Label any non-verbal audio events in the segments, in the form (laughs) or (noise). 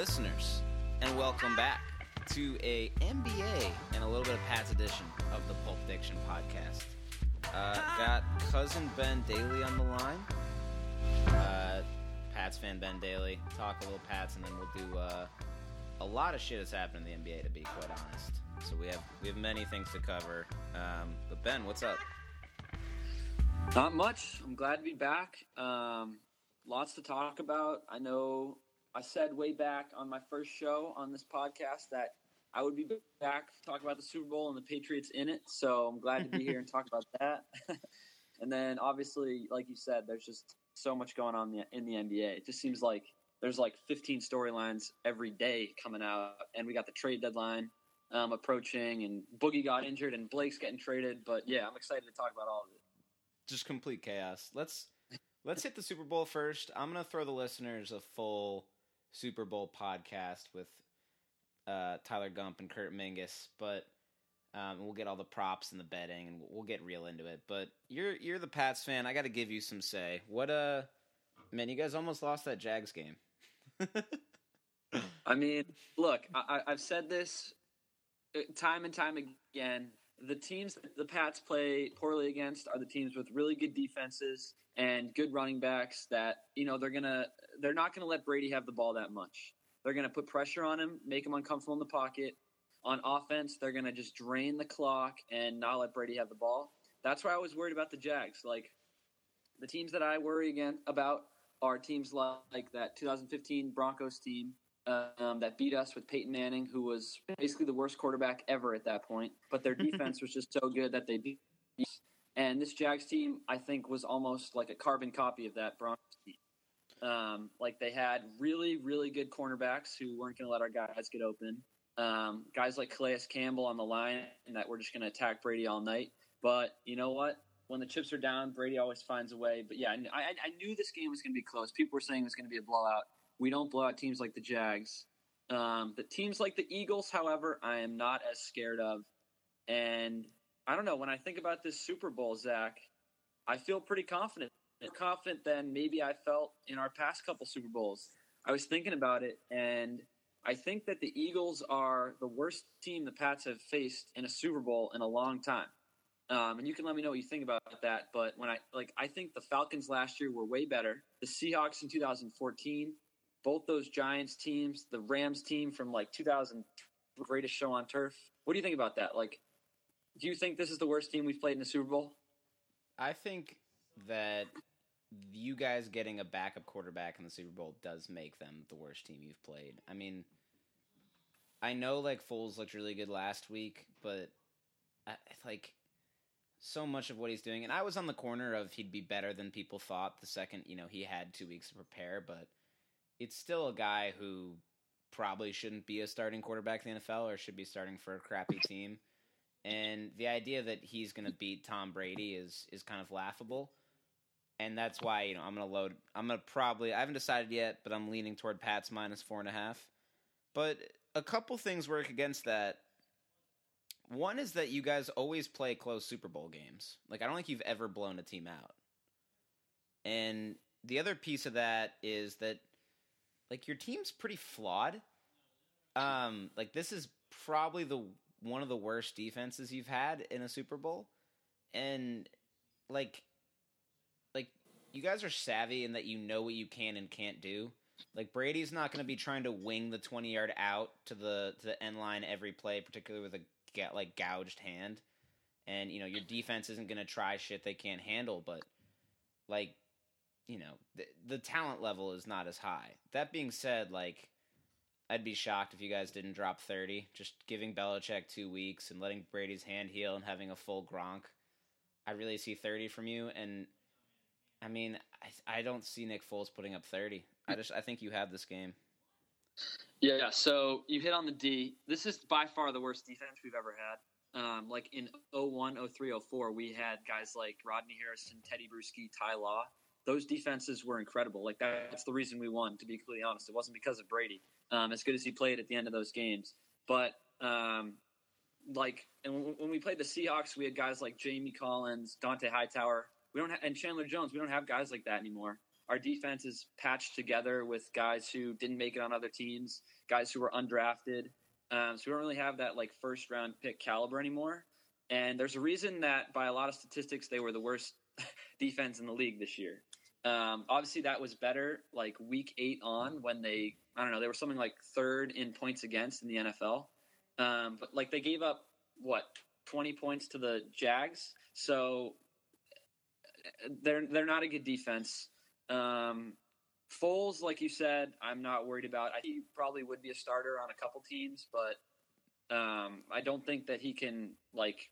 listeners, and welcome back to a NBA and a little bit of Pat's edition of the Pulp Fiction podcast. Uh, got cousin Ben Daly on the line. Uh, Pats fan Ben Daly. Talk a little Pats, and then we'll do uh, a lot of shit that's happened in the NBA. To be quite honest, so we have we have many things to cover. Um, but Ben, what's up? Not much. I'm glad to be back. Um, lots to talk about. I know I said way back on my first show on this podcast that I would be back to talk about the Super Bowl and the Patriots in it. So I'm glad to be here and talk about (laughs) that. (laughs) and then obviously, like you said, there's just so much going on in the NBA. It just seems like there's like 15 storylines every day coming out, and we got the trade deadline um, approaching, and Boogie got injured, and Blake's getting traded. But yeah, I'm excited to talk about all of it. Just complete chaos. Let's let's hit the Super Bowl first. I'm gonna throw the listeners a full Super Bowl podcast with uh, Tyler Gump and Kurt Mingus, but um, we'll get all the props and the betting, and we'll get real into it. But you're you're the Pats fan. I got to give you some say. What uh, man, you guys almost lost that Jags game. (laughs) I mean, look, I, I've said this uh, time and time again. The teams the Pats play poorly against are the teams with really good defenses and good running backs that you know they're gonna they're not gonna let Brady have the ball that much. They're gonna put pressure on him, make him uncomfortable in the pocket. On offense, they're gonna just drain the clock and not let Brady have the ball. That's why I was worried about the Jags. Like the teams that I worry again about are teams like that 2015 Broncos team um, that beat us with Peyton Manning, who was basically the worst quarterback ever at that point. But their (laughs) defense was just so good that they beat. Us. And this Jags team, I think, was almost like a carbon copy of that Broncos team. Um, like they had really, really good cornerbacks who weren't going to let our guys get open. Um, guys like Calais Campbell on the line, and that we're just going to attack Brady all night. But you know what? when the chips are down, Brady always finds a way. But yeah, I, I knew this game was going to be close. People were saying it was going to be a blowout. We don't blow out teams like the Jags. Um, the teams like the Eagles, however, I am not as scared of. And I don't know. When I think about this Super Bowl, Zach, I feel pretty confident. Confident than maybe I felt in our past couple Super Bowls. I was thinking about it, and I think that the Eagles are the worst team the Pats have faced in a Super Bowl in a long time. Um, and you can let me know what you think about that. But when I like, I think the Falcons last year were way better. The Seahawks in 2014, both those Giants teams, the Rams team from like 2000, greatest show on turf. What do you think about that? Like, do you think this is the worst team we've played in the Super Bowl? I think that you guys getting a backup quarterback in the Super Bowl does make them the worst team you've played. I mean, I know like Foles looked really good last week, but I, like so much of what he's doing. And I was on the corner of he'd be better than people thought the second, you know, he had two weeks to prepare, but it's still a guy who probably shouldn't be a starting quarterback in the NFL or should be starting for a crappy team. And the idea that he's going to beat Tom Brady is is kind of laughable. And that's why you know I'm to load. I'm to probably. I haven't decided yet, but I'm leaning toward Pat's minus four and a half. But a couple things work against that one is that you guys always play close Super Bowl games. Like I don't think you've ever blown a team out. And the other piece of that is that like your team's pretty flawed. Um like this is probably the one of the worst defenses you've had in a Super Bowl. And like you guys are savvy in that you know what you can and can't do. Like Brady's not going to be trying to wing the 20 yard out to the to the end line every play, particularly with a get like gouged hand, and you know your defense isn't going to try shit they can't handle. But like, you know, the, the talent level is not as high. That being said, like. I'd be shocked if you guys didn't drop 30. Just giving Belichick two weeks and letting Brady's hand heal and having a full Gronk. I really see 30 from you. And I mean, I, I don't see Nick Foles putting up 30. I just I think you have this game. Yeah, so you hit on the D. This is by far the worst defense we've ever had. Um, like in 01, 03, 04, we had guys like Rodney Harrison, Tedy Bruschi, Ty Law. Those defenses were incredible. Like that's the reason we won. To be completely honest, it wasn't because of Brady. Um, as good as he played at the end of those games, but um, like, and when we played the Seahawks, we had guys like Jamie Collins, Dont'a Hightower. We don't have, and Chandler Jones. We don't have guys like that anymore. our defense is patched together with guys who didn't make it on other teams, guys who were undrafted. Um, so we don't really have that like first round pick caliber anymore. And there's a reason that by a lot of statistics they were the worst (laughs) defense in the league this year. Um, obviously, that was better like week eight on when they I don't know they were something like third in points against in the NFL. Um, but like they gave up what 20 points to the Jags, so they're they're not a good defense. Um, Foles, like you said, I'm not worried about. He probably would be a starter on a couple teams, but um, I don't think that he can like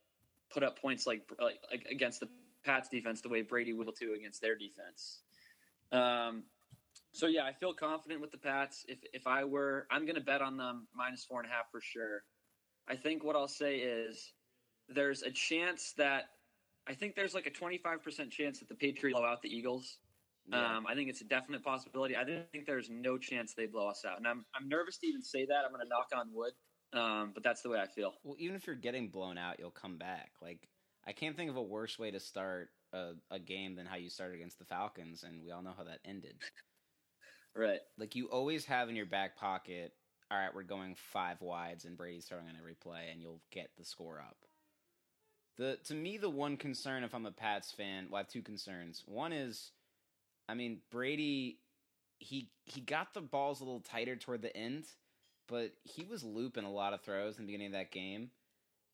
put up points like, like, like against the Pats defense the way Brady will to against their defense. Um, so yeah, I feel confident with the Pats. If if I were, I'm going to bet on them minus four and a half for sure. I think what I'll say is there's a chance that I think there's like a 25% chance that the Patriots blow out the Eagles. Yeah. Um, I think it's a definite possibility. I think there's no chance they blow us out, and I'm I'm nervous to even say that. I'm going to knock on wood, um, but that's the way I feel. Well, even if you're getting blown out, you'll come back. Like I can't think of a worse way to start a, a game than how you started against the Falcons, and we all know how that ended. right. Like you always have in your back pocket. All right, we're going five wides, and Brady's throwing on every play, and you'll get the score up. The to me the one concern if I'm a Pats fan, well I have two concerns. One is I mean Brady he he got the balls a little tighter toward the end, but he was looping a lot of throws in the beginning of that game.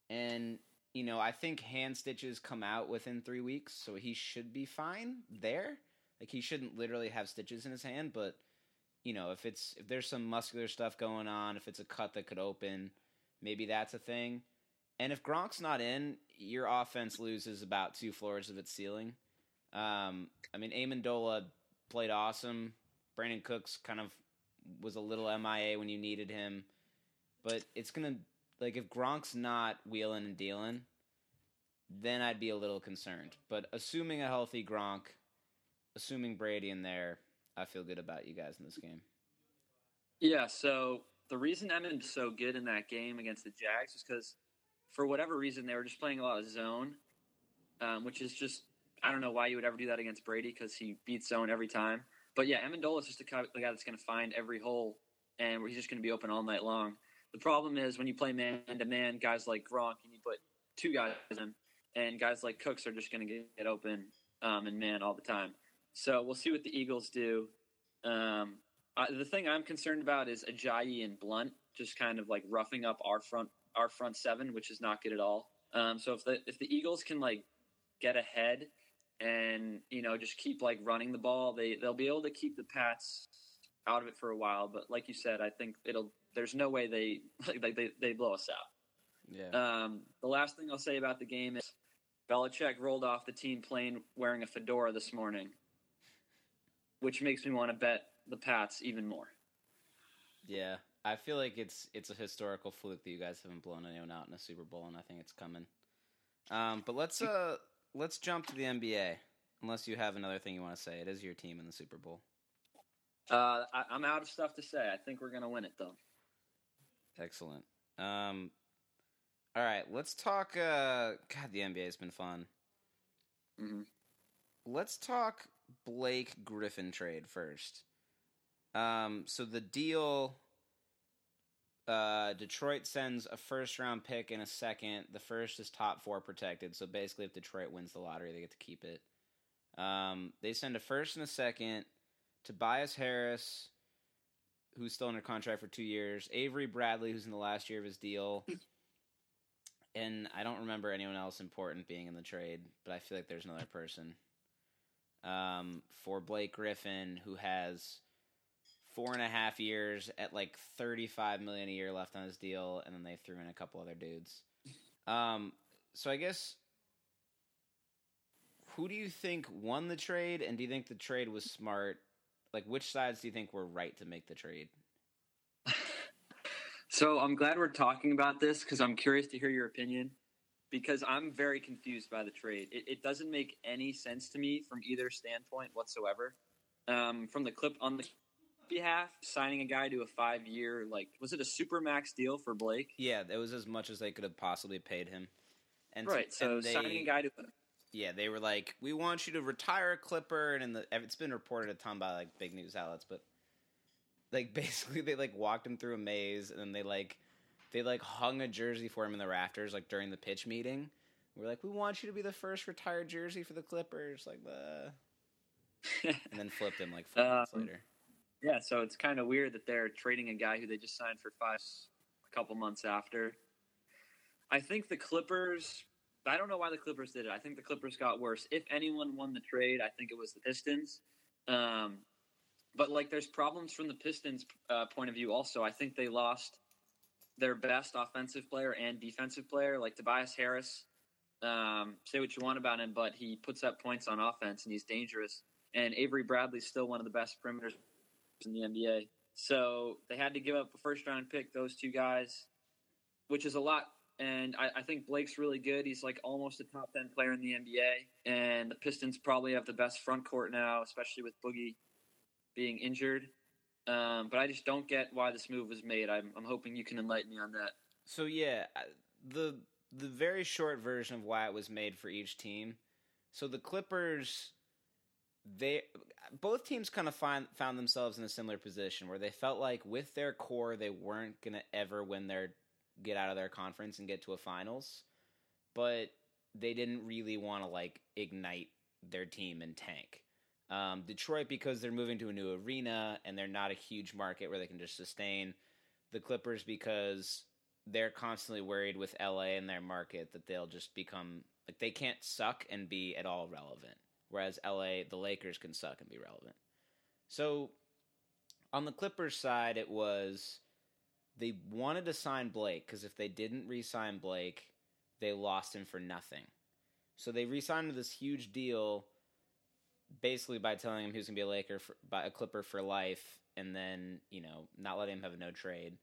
And you know, I think hand stitches come out within 3 weeks, so he should be fine there. Like he shouldn't literally have stitches in his hand, but you know, if it's if there's some muscular stuff going on, if it's a cut that could open, maybe that's a thing. And if Gronk's not in, your offense loses about two floors of its ceiling. Um, I mean, Amendola played awesome. Brandin Cooks kind of was a little MIA when you needed him. But it's to, like, if Gronk's not wheeling and dealing, then I'd be a little concerned. But assuming a healthy Gronk, assuming Brady in there, I feel good about you guys in this game. Yeah, so the reason Emmons so good in that game against the Jags is because for whatever reason, they were just playing a lot of zone, um, which is just I don't know why you would ever do that against Brady because he beats zone every time. But yeah, Amendola is just the guy that's going to find every hole, and he's just going to be open all night long. The problem is when you play man to man, guys like Gronk, and you put two guys in, and guys like Cooks are just going to get open um, and man all the time. So we'll see what the Eagles do. Um, I, the thing I'm concerned about is Ajayi and Blount just kind of like roughing up our front our front seven, which is not good at all. Um, so if the if the Eagles can like get ahead and you know just keep like running the ball, they they'll be able to keep the Pats out of it for a while. But like you said, I think it'll. There's no way they (laughs) like they they blow us out. Yeah. Um, the last thing I'll say about the game is Belichick rolled off the team plane wearing a fedora this morning, which makes me want to bet the Pats even more. Yeah, I feel like it's it's a historical fluke that you guys haven't blown anyone out in a Super Bowl, and I think it's coming. Um, but let's uh let's jump to the NBA. Unless you have another thing you want to say, it is your team in the Super Bowl. Uh, I, am out of stuff to say. I think we're gonna win it though. Excellent. Um, all right, let's talk. Uh, God, the NBA has been fun. Mm-hmm. Let's talk Blake Griffin trade first. Um, so the deal uh, Detroit sends a first round pick and a second. The first is top four protected. So basically, if Detroit wins the lottery, they get to keep it. Um, they send a first and a second. Tobias Harris, who's still under contract for two years. Avery Bradley, who's in the last year of his deal. (clears throat) and I don't remember anyone else important being in the trade, but I feel like there's another person. Um, for Blake Griffin, who has four and a half years at like 35 million a year left on his deal and then they threw in a couple other dudes. Um, so i guess who do you think won the trade and do you think the trade was smart? Like which sides do you think were right to make the trade? (laughs) So i'm glad we're talking about this because i'm curious to hear your opinion because i'm very confused by the trade. It, it doesn't make any sense to me from either standpoint whatsoever. Um, from the clip on the behalf, signing a guy to a five year like was it a super max deal for Blake? Yeah, it was as much as they could have possibly paid him. And right, so and they, signing a guy to yeah, they were like, "We want you to retire a Clipper," and in the it's been reported a ton by like big news outlets, but like (laughs) basically they like walked him through a maze, and then they like they like hung a jersey for him in the rafters like during the pitch meeting. We're like, "We want you to be the first retired jersey for the Clippers," like the, (laughs) and then flipped him like four um, months later. Yeah, so it's kind of weird that they're trading a guy who they just signed for five a couple months after. I think the Clippers I don't know why the Clippers did it. I think the Clippers got worse. If anyone won the trade, I think it was the Pistons. Um, but like, there's problems from the Pistons' uh, point of view. Also, I think they lost their best offensive player and defensive player, like Tobias Harris. Um, say what you want about him, but he puts up points on offense and he's dangerous. And Avery Bradley's still one of the best perimeters in the NBA. So they had to give up a first round pick, those two guys, which is a lot and I, I, think Blake's really good. He's like almost a top ten player in the NBA, and the Pistons probably have the best front court now, especially with Boogie being injured. Um, but I just don't get why this move was made. I'm, I'm hoping you can enlighten me on that. So yeah, the the very short version of why it was made for each team. So the Clippers, they both teams kind of find found themselves in a similar position where they felt like with their core they weren't gonna ever win their get out of their conference and get to a finals, but they didn't really want to like ignite their team and tank. Um, Detroit because they're moving to a new arena and they're not a huge market where they can just sustain. The Clippers because they're constantly worried with LA and their market that they'll just become like they can't suck and be at all relevant. Whereas LA, the Lakers can suck and be relevant. So on the Clippers side, it was they wanted to sign Blake because if they didn't re-sign Blake, they lost him for nothing. So they re-signed him this huge deal, basically by telling him he was gonna be a Laker, for, by a Clipper for life, and then you know not letting him have a no trade.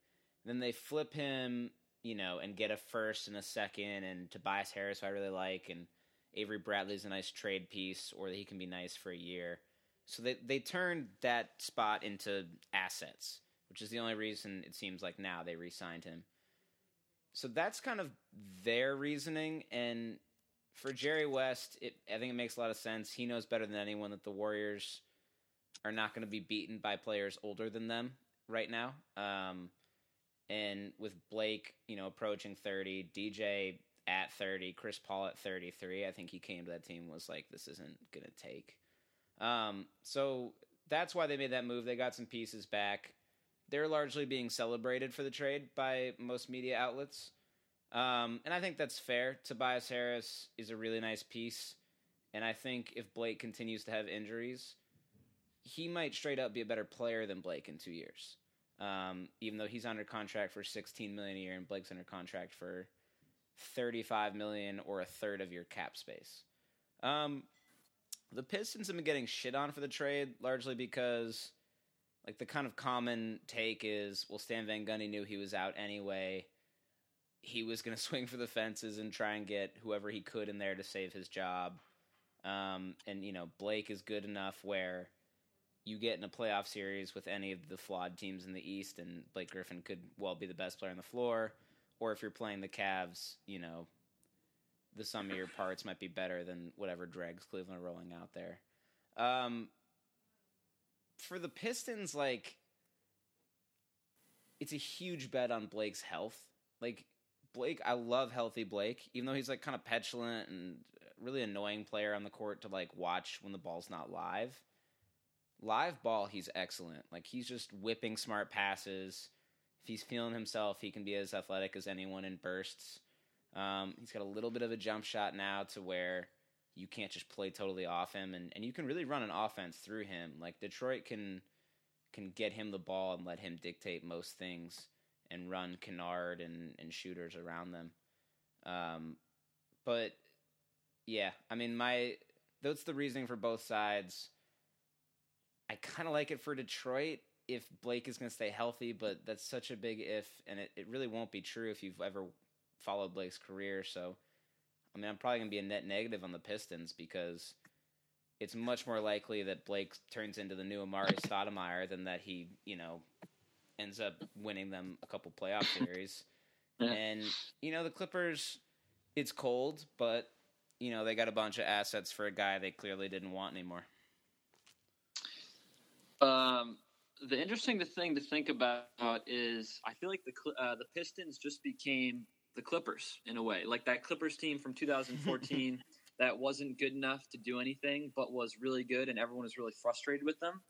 Then they flip him, you know, and get a first and a second, and Tobias Harris, who I really like, and Avery Bradley's a nice trade piece, or that he can be nice for a year. So they they turned that spot into assets which is the only reason it seems like now they re-signed him. So that's kind of their reasoning, and for Jerry West, it, I think it makes a lot of sense. He knows better than anyone that the Warriors are not going to be beaten by players older than them right now. Um, and with Blake, you know, approaching 30, DJ at 30, Chris Paul at 33, I think he came to that team was like, this isn't going to take. Um, so that's why they made that move. They got some pieces back they're largely being celebrated for the trade by most media outlets. Um, and I think that's fair. Tobias Harris is a really nice piece. And I think if Blake continues to have injuries, he might straight up be a better player than Blake in two years. Um, even though he's under contract for 16 million a year and Blake's under contract for 35 million or a third of your cap space. Um, the Pistons have been getting shit on for the trade largely because like the kind of common take is, well, Stan Van Gundy knew he was out anyway. He was going (laughs) to swing for the fences and try and get whoever he could in there to save his job. Um, and you know, Blake is good enough where you get in a playoff series with any of the flawed teams in the East, and Blake Griffin could well be the best player on the floor. Or if you're playing the Cavs, you know, the sum of your (laughs) parts might be better than whatever dregs Cleveland are rolling out there. Um, for the Pistons, like it's a huge bet on Blake's health. Like Blake, I love healthy Blake, even though he's like kind of petulant and really annoying player on the court to like watch when the ball's not live. Live ball, he's excellent. Like he's just whipping smart passes. If he's feeling himself, he can be as athletic as anyone in bursts. Um, he's got a little bit of a jump shot now to where you can't just play totally off him and, and you can really run an offense through him. Like Detroit can can get him the ball and let him dictate most things and run Kennard and, and shooters around them. Um, but yeah, I mean my that's the reasoning for both sides. I kind of like it for Detroit if Blake is going to stay healthy, but that's such a big if, and it, it really won't be true if you've ever followed Blake's career. So I mean, I'm probably going to be a net negative on the Pistons because it's much more likely that Blake turns into the new Amar'e Stoudemire than that he, you know, ends up winning them a couple playoff (laughs) series. And you know, the Clippers, it's cold, but you know they got a bunch of assets for a guy they clearly didn't want anymore. Um, the interesting thing to think about is I feel like the uh, the Pistons just became the Clippers in a way, like that Clippers team from 2014 (laughs) that wasn't good enough to do anything, but was really good, and everyone was really frustrated with them.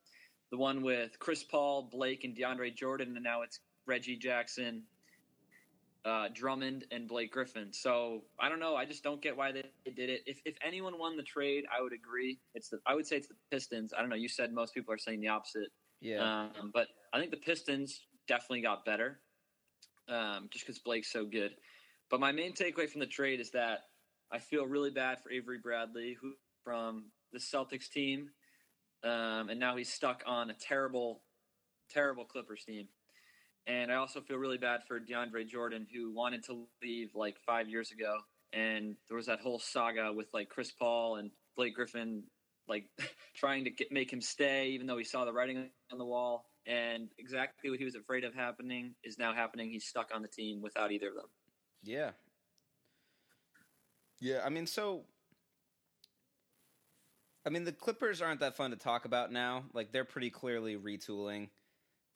The one with Chris Paul, Blake, and DeAndre Jordan, and now it's Reggie Jackson, uh, Drummond, and Blake Griffin. So I don't know. I just don't get why they, they did it. If if anyone won the trade, I would agree. It's the I would say it's the Pistons. I don't know. You said most people are saying the opposite. Yeah. Um, but I think the Pistons definitely got better, um, just because Blake's so good. But my main takeaway from the trade is that I feel really bad for Avery Bradley, who from the Celtics team, um, and now he's stuck on a terrible, terrible Clippers team. And I also feel really bad for DeAndre Jordan, who wanted to leave like five years ago, and there was that whole saga with like Chris Paul and Blake Griffin, like (laughs) trying to get, make him stay, even though he saw the writing on the wall. And exactly what he was afraid of happening is now happening. He's stuck on the team without either of them. Yeah. Yeah, I mean, so. I mean, the Clippers aren't that fun to talk about now. Like, they're pretty clearly retooling.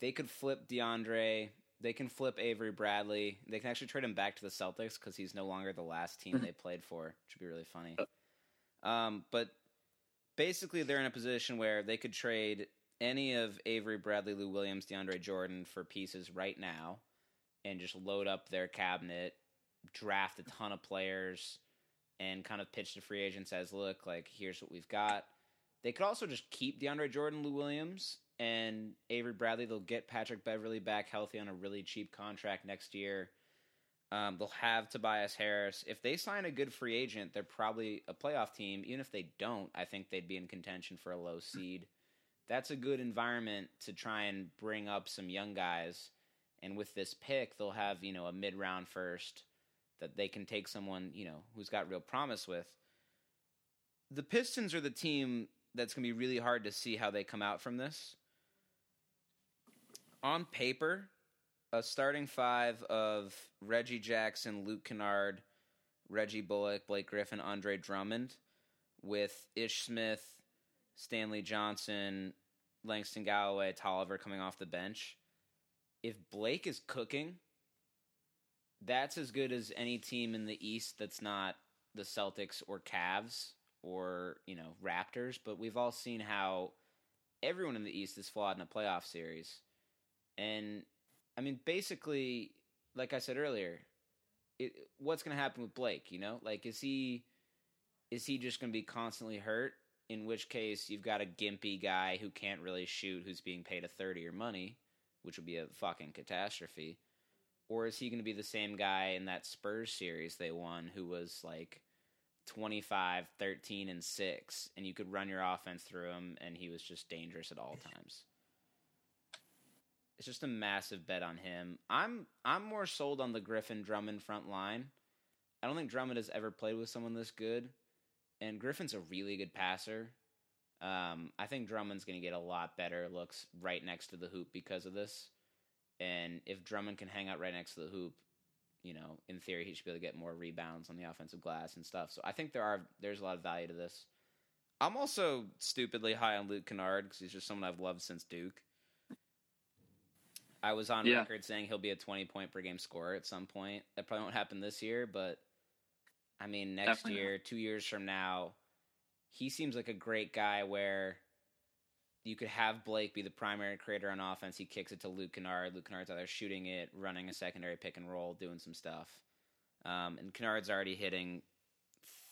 They could flip DeAndre. They can flip Avery Bradley. They can actually trade him back to the Celtics because he's no longer the last team (laughs) they played for, which would be really funny. Um, but basically, they're in a position where they could trade any of Avery Bradley, Lou Williams, DeAndre Jordan for pieces right now and just load up their cabinet, draft a ton of players, and kind of pitch to free agents as look, like, here's what we've got. They could also just keep DeAndre Jordan, Lou Williams, and Avery Bradley. They'll get Patrick Beverley back healthy on a really cheap contract next year. Um, they'll have Tobias Harris. If they sign a good free agent, they're probably a playoff team. Even if they don't, I think they'd be in contention for a low seed. That's a good environment to try and bring up some young guys. And with this pick, they'll have, you know, a mid round first that they can take someone, you know, who's got real promise with. The Pistons are the team that's going to be really hard to see how they come out from this. On paper, a starting five of Reggie Jackson, Luke Kennard, Reggie Bullock, Blake Griffin, Andre Drummond, with Ish Smith, Stanley Johnson, Langston Galloway, Tolliver coming off the bench. If Blake is cooking, that's as good as any team in the East that's not the Celtics or Cavs or, you know, Raptors. But we've all seen how everyone in the East is flawed in a playoff series. And I mean, basically, like I said earlier, it, what's going to happen with Blake? You know, like is he is he just going to be constantly hurt? In which case, you've got a gimpy guy who can't really shoot, who's being paid a third of your money, which would be a fucking catastrophe. Or is he going to be the same guy in that Spurs series they won, who was like 25, 13, and 6, and you could run your offense through him, and he was just dangerous at all times? It's just a massive bet on him. I'm I'm more sold on the Griffin Drummond front line. I don't think Drummond has ever played with someone this good, and Griffin's a really good passer. Um, I think Drummond's going to get a lot better looks right next to the hoop because of this. And if Drummond can hang out right next to the hoop, you know, in theory, he should be able to get more rebounds on the offensive glass and stuff. So I think there are there's a lot of value to this. I'm also stupidly high on Luke Kennard because he's just someone I've loved since Duke. I was on Yeah. record saying he'll be a 20 point per game scorer at some point. That probably won't happen this year, but I mean, next Definitely year, two years from now, he seems like a great guy where you could have Blake be the primary creator on offense. He kicks it to Luke Kennard. Luke Kennard's either shooting it, running a secondary pick and roll, doing some stuff. Um, and Kennard's already hitting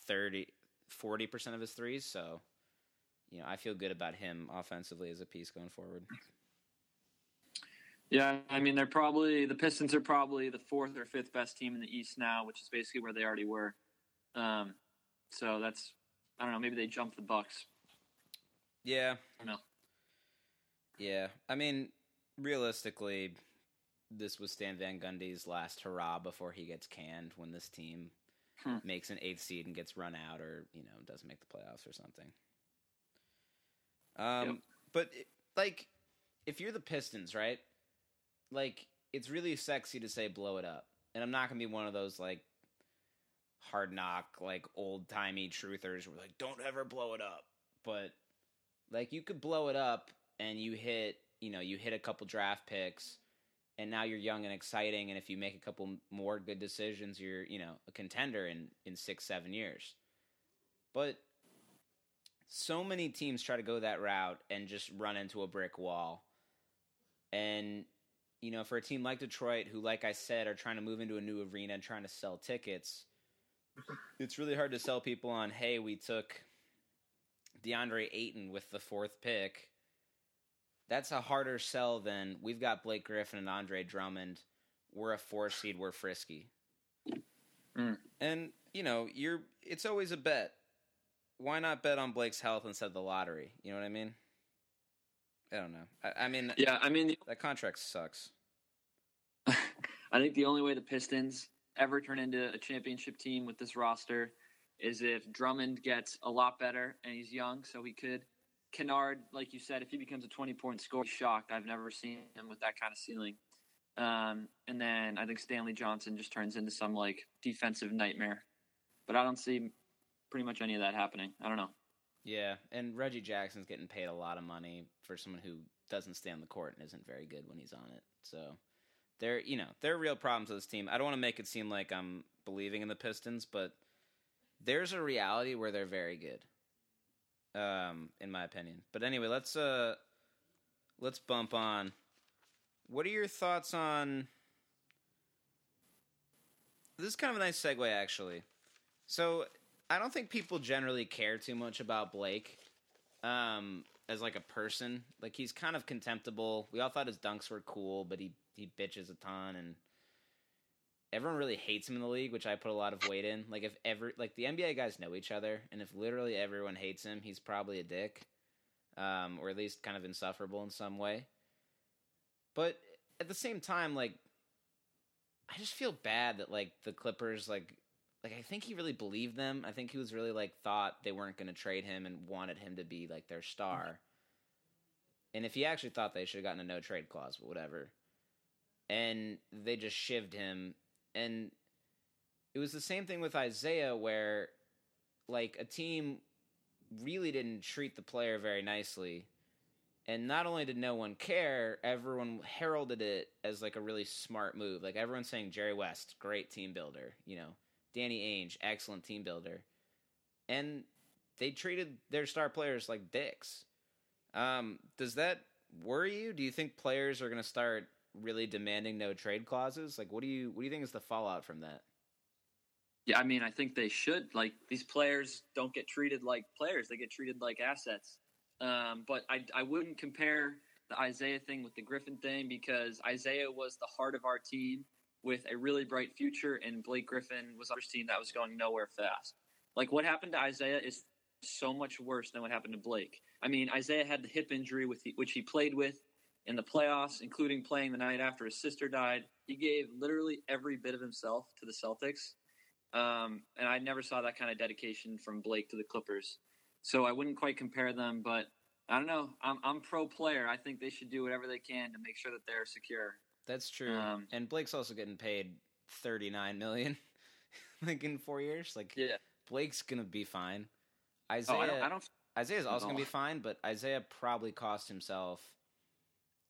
30, 40% of his threes, so, you know, I feel good about him offensively as a piece going forward. Yeah, I mean they're probably the Pistons are probably the fourth or fifth best team in the East now, which is basically where they already were. Um, so that's I don't know. Maybe they jumped the Bucks. Yeah. I don't know. Yeah. I mean, realistically, this was Stan Van Gundy's last hurrah before he gets canned when this team Hmm. makes an eighth seed and gets run out or, you know, doesn't make the playoffs or something. Um, Yep. But, it- like, if you're the Pistons, right? Like, it's really sexy to say blow it up. And I'm not to be one of those, like, hard knock, like old timey truthers were like, don't ever blow it up. But like you could blow it up and you hit, you know, you hit a couple draft picks and now you're young and exciting and if you make a couple more good decisions, you're, you know, a contender in in 6 7 years. But so many teams try to go that route and just run into a brick wall. And you know, for a team like Detroit, who, like I said, are trying to move into a new arena and trying to sell tickets, it's really hard to sell people on, hey, we took DeAndre Ayton with the fourth pick. That's a harder sell than we've got Blake Griffin and Andre Drummond. We're a four seed. We're frisky. Mm. And you know, you're. It's always a bet. Why not bet on Blake's health instead of the lottery? You know what I mean? I don't know. I, I mean, Yeah, I mean, that contract sucks. (laughs) I think the only way the Pistons ever turn into a championship team with this roster is if Drummond gets a lot better and he's young, so he could. Kennard, like you said, if he becomes a 20 point scorer, shocked. I've never seen him with that kind of ceiling. Um, and then I think Stanley Johnson just turns into some like defensive nightmare. But I don't see pretty much any of that happening. I don't know. Yeah, and Reggie Jackson's getting paid a lot of money for someone who doesn't stay on the court and isn't very good when he's on it. So there, you know, there are real problems with this team. I don't want to make it seem like I'm believing in the Pistons, but there's a reality where they're very good, um, in my opinion. But anyway, let's uh, let's bump on. What are your thoughts on? This is kind of a nice segue, actually. So I don't think people generally care too much about Blake um, as like a person. Like he's kind of contemptible. We all thought his dunks were cool, but he he bitches a ton, and everyone really hates him in the league, which I put a lot of weight in. Like if ever like the NBA guys know each other, and if literally everyone hates him, he's probably a dick, um, or at least kind of insufferable in some way. But at the same time, like I just feel bad that like the Clippers like like I think he really believed them. I think he was really like thought they weren't going to trade him and wanted him to be like their star. And if he actually thought they should have gotten a no trade clause, but whatever. And they just shivved him and it was the same thing with Isaiah where like a team really didn't treat the player very nicely. And not only did no one care, everyone heralded it as like a really smart move. Like everyone's saying Jerry West, great team builder, you know. Danny Ainge, excellent team builder. And they treated their star players like dicks. Um, does that worry you? Do you think players are going to start really demanding no trade clauses? Like, what do you what do you think is the fallout from that? Yeah, I mean, I think they should. Like these players don't get treated like players; they get treated like assets. Um, but I I wouldn't compare the Isaiah thing with the Griffin thing because Isaiah was the heart of our team with a really bright future, and Blake Griffin was our team that was going nowhere fast. Like what happened to Isaiah is so much worse than what happened to Blake. I mean, Isaiah had the hip injury with the, which he played with in the playoffs, including playing the night after his sister died. He gave literally every bit of himself to the Celtics. Um, and I never saw that kind of dedication from Blake to the Clippers. So I wouldn't quite compare them, but I don't know. I'm, I'm pro player. I think they should do whatever they can to make sure that they're secure. That's true. Um, and Blake's also getting paid thirty nine million, (laughs) like in four years. Like Yeah. Blake's gonna be fine. Oh, Isaiah, I don't. I don't Isaiah's also gonna be fine, but Isaiah probably cost himself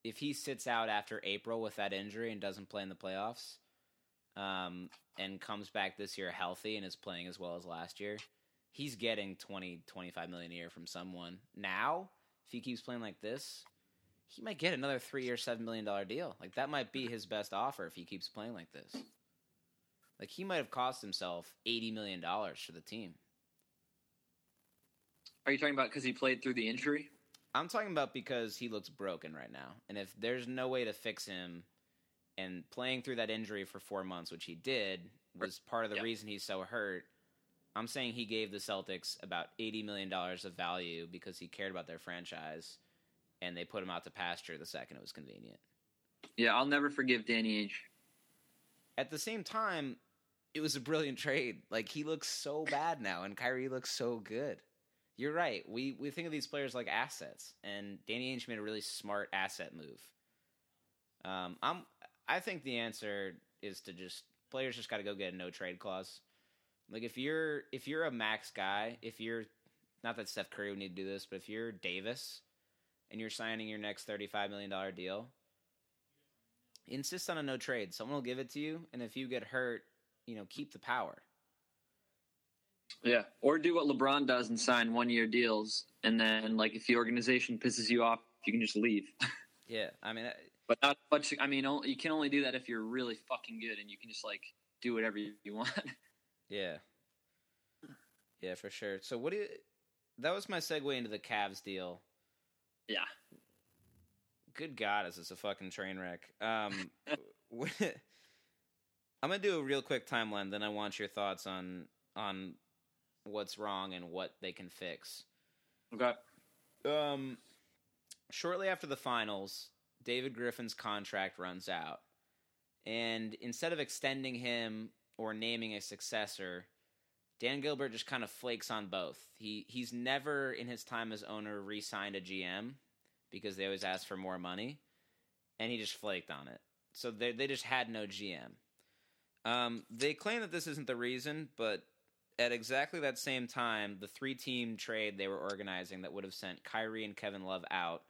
if he sits out after April with that injury and doesn't play in the playoffs, um, and comes back this year healthy and is playing as well as last year. He's getting 20, 25 million a year from someone. Now, if he keeps playing like this, he might get another three year, seven million dollar deal. Like that might be his best offer if he keeps playing like this. Like he might have cost himself eighty million dollars for the team. Are you talking about because he played through the injury? I'm talking about because he looks broken right now. And if there's no way to fix him and playing through that injury for four months, which he did, was part of the Yeah. reason he's so hurt. I'm saying he gave the Celtics about eighty million dollars of value because he cared about their franchise and they put him out to pasture the second it was convenient. Yeah, I'll never forgive Danny Ainge. At the same time, it was a brilliant trade. Like he looks so bad now and Kyrie looks so good. You're right. We we think of these players like assets, and Danny Ainge made a really smart asset move. Um, I'm I think the answer is to just players just got to go get a no trade clause. Like if you're if you're a max guy, if you're not that Steph Curry would need to do this, but if you're Davis and you're signing your next thirty-five million dollar deal, insist on a no trade. Someone will give it to you, and if you get hurt, you know, keep the power. Yeah, or do what LeBron does and sign one-year deals, and then like if the organization pisses you off, you can just leave. (laughs) yeah, I mean, but not much. I mean, you can only do that if you're really fucking good, and you can just like do whatever you (laughs) want. yeah, yeah, for sure. So what do you? That was my segue into the Cavs deal. Yeah. Good God, is this a fucking train wreck? Um, (laughs) I'm gonna do a real quick timeline. Then I want your thoughts on on what's wrong and what they can fix. Okay. Um, shortly after the finals, David Griffin's contract runs out, and instead of extending him or naming a successor, Dan Gilbert just kind of flakes on both. He he's never in his time as owner re-signed a GM because they always ask for more money, and he just flaked on it. So they they just had no GM. Um, they claim that this isn't the reason, but at exactly that same time, the three-team trade they were organizing that would have sent Kyrie and Kevin Love out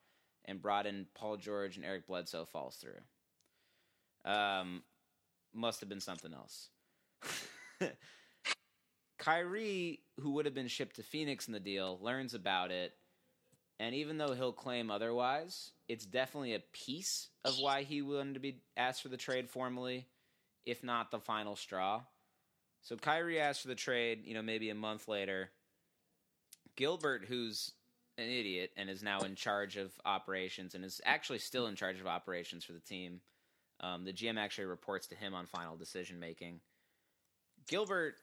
and brought in Paul George and Eric Bledsoe falls through. Um, must have been something else. (laughs) Kyrie, who would have been shipped to Phoenix in the deal, learns about it, and even though he'll claim otherwise, it's definitely a piece of why he wanted to be asked for the trade formally, if not the final straw. So Kyrie asked for the trade, you know, maybe a month later. Gilbert, who's an idiot and is now in charge of operations and is actually still in charge of operations for the team. Um, the GM actually reports to him on final decision making. Gilbert,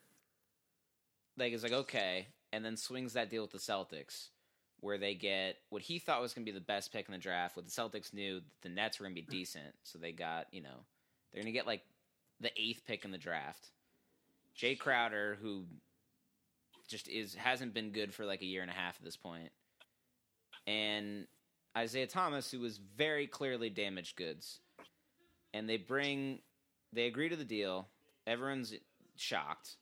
like, is like okay, and then swings that deal with the Celtics, where they get what he thought was going to be the best pick in the draft. What the Celtics knew the Nets were going to be decent, so they got you know they're going to get like the eighth pick in the draft. Jae Crowder, who just is hasn't been good for like a year and a half at this point, and Isaiah Thomas, who was very clearly damaged goods. And they bring, they agree to the deal. Everyone's shocked.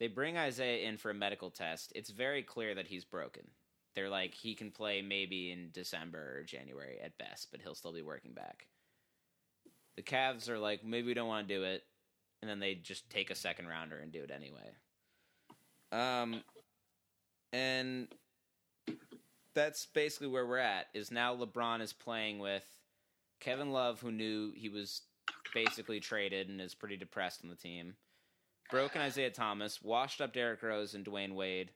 They bring Isaiah in for a medical test. It's very clear that he's broken. They're like, he can play maybe in December or January at best, but he'll still be working back. The Cavs are like, maybe we don't want to do it. And then they just take a second rounder and do it anyway. Um, and that's basically where we're at. Is now LeBron is playing with Kevin Love, who knew he was basically traded and is pretty depressed on the team. Broken Isaiah Thomas, washed up Derrick Rose and Dwyane Wade.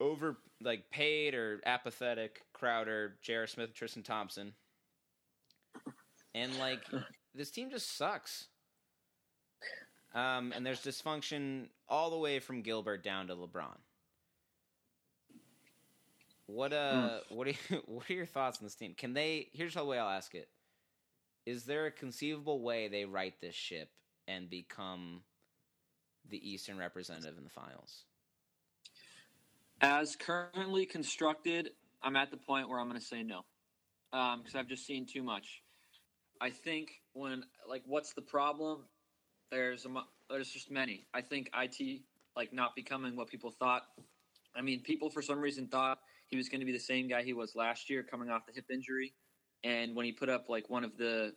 Over like paid or apathetic Crowder, J.R. Smith, Tristan Thompson. And like (laughs) this team just sucks. Um, and there's dysfunction all the way from Gilbert down to LeBron. What uh, mm. what are you, (laughs) what are your thoughts on this team? Can they? Here's the way I'll ask it: Is there a conceivable way they right this ship and become the Eastern representative in the finals? As currently constructed, I'm at the point where I'm going to say no, because um, I've just seen too much. I think when like, what's the problem? There's a, there's just many. I think it like not becoming what people thought. I mean, people for some reason thought he was going to be the same guy he was last year, coming off the hip injury. And when he put up like one of the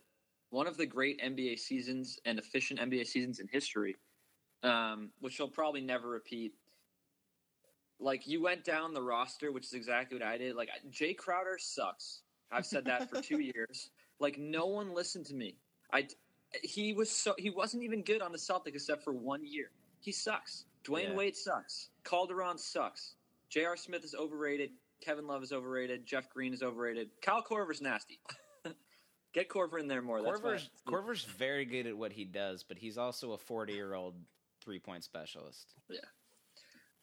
one of the great NBA seasons and efficient NBA seasons in history, um, which he'll probably never repeat. Like you went down the roster, which is exactly what I did. Like Jae Crowder sucks. I've said that for two (laughs) years. Like no one listened to me. I he was so he wasn't even good on the Celtics except for one year. He sucks. Dwyane yeah. Wade sucks. Calderon sucks. J.R. Smith is overrated. Kevin Love is overrated. Jeff Green is overrated. Kyle Korver's nasty. (laughs) Get Korver in there more. Korver's, Korver's very good at what he does, but he's also a 40 year old three point specialist. Yeah.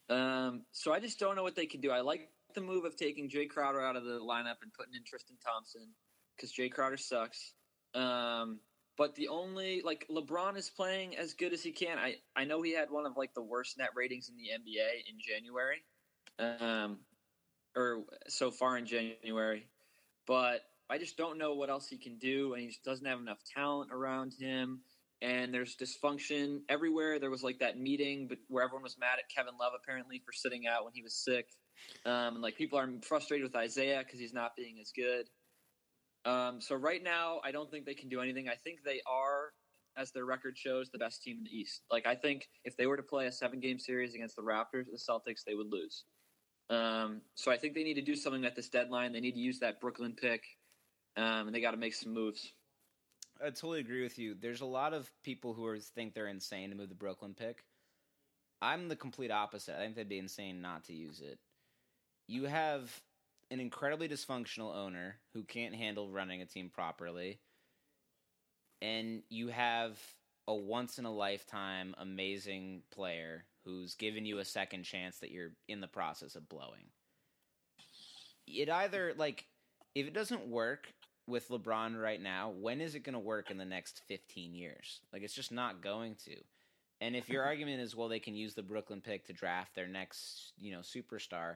Um, so I just don't know what they can do. I like the move of taking Jae Crowder out of the lineup and putting in Tristan Thompson because Jae Crowder sucks. Um, but the only like LeBron is playing as good as he can. I I know he had one of like the worst net ratings in the NBA in January. Um, or so far in January. But I just don't know what else he can do, and he just doesn't have enough talent around him. And there's dysfunction everywhere. There was like that meeting, but where everyone was mad at Kevin Love apparently for sitting out when he was sick, um, and like people are frustrated with Isaiah because he's not being as good. Um, so right now, I don't think they can do anything. I think they are, as their record shows, the best team in the East. Like I think if they were to play a seven-game series against the Raptors, the Celtics, they would lose. Um, so I think they need to do something at this deadline. They need to use that Brooklyn pick, um, and they got to make some moves. I totally agree with you. There's a lot of people who are, think they're insane to move the Brooklyn pick. I'm the complete opposite. I think they'd be insane not to use it. You have an incredibly dysfunctional owner who can't handle running a team properly, and you have a once in a lifetime amazing player who's given you a second chance that you're in the process of blowing. It either like if it doesn't work with LeBron right now, when is it going to work in the next 15 years? Like it's just not going to. And if your (laughs) argument is well they can use the Brooklyn pick to draft their next, you know, superstar,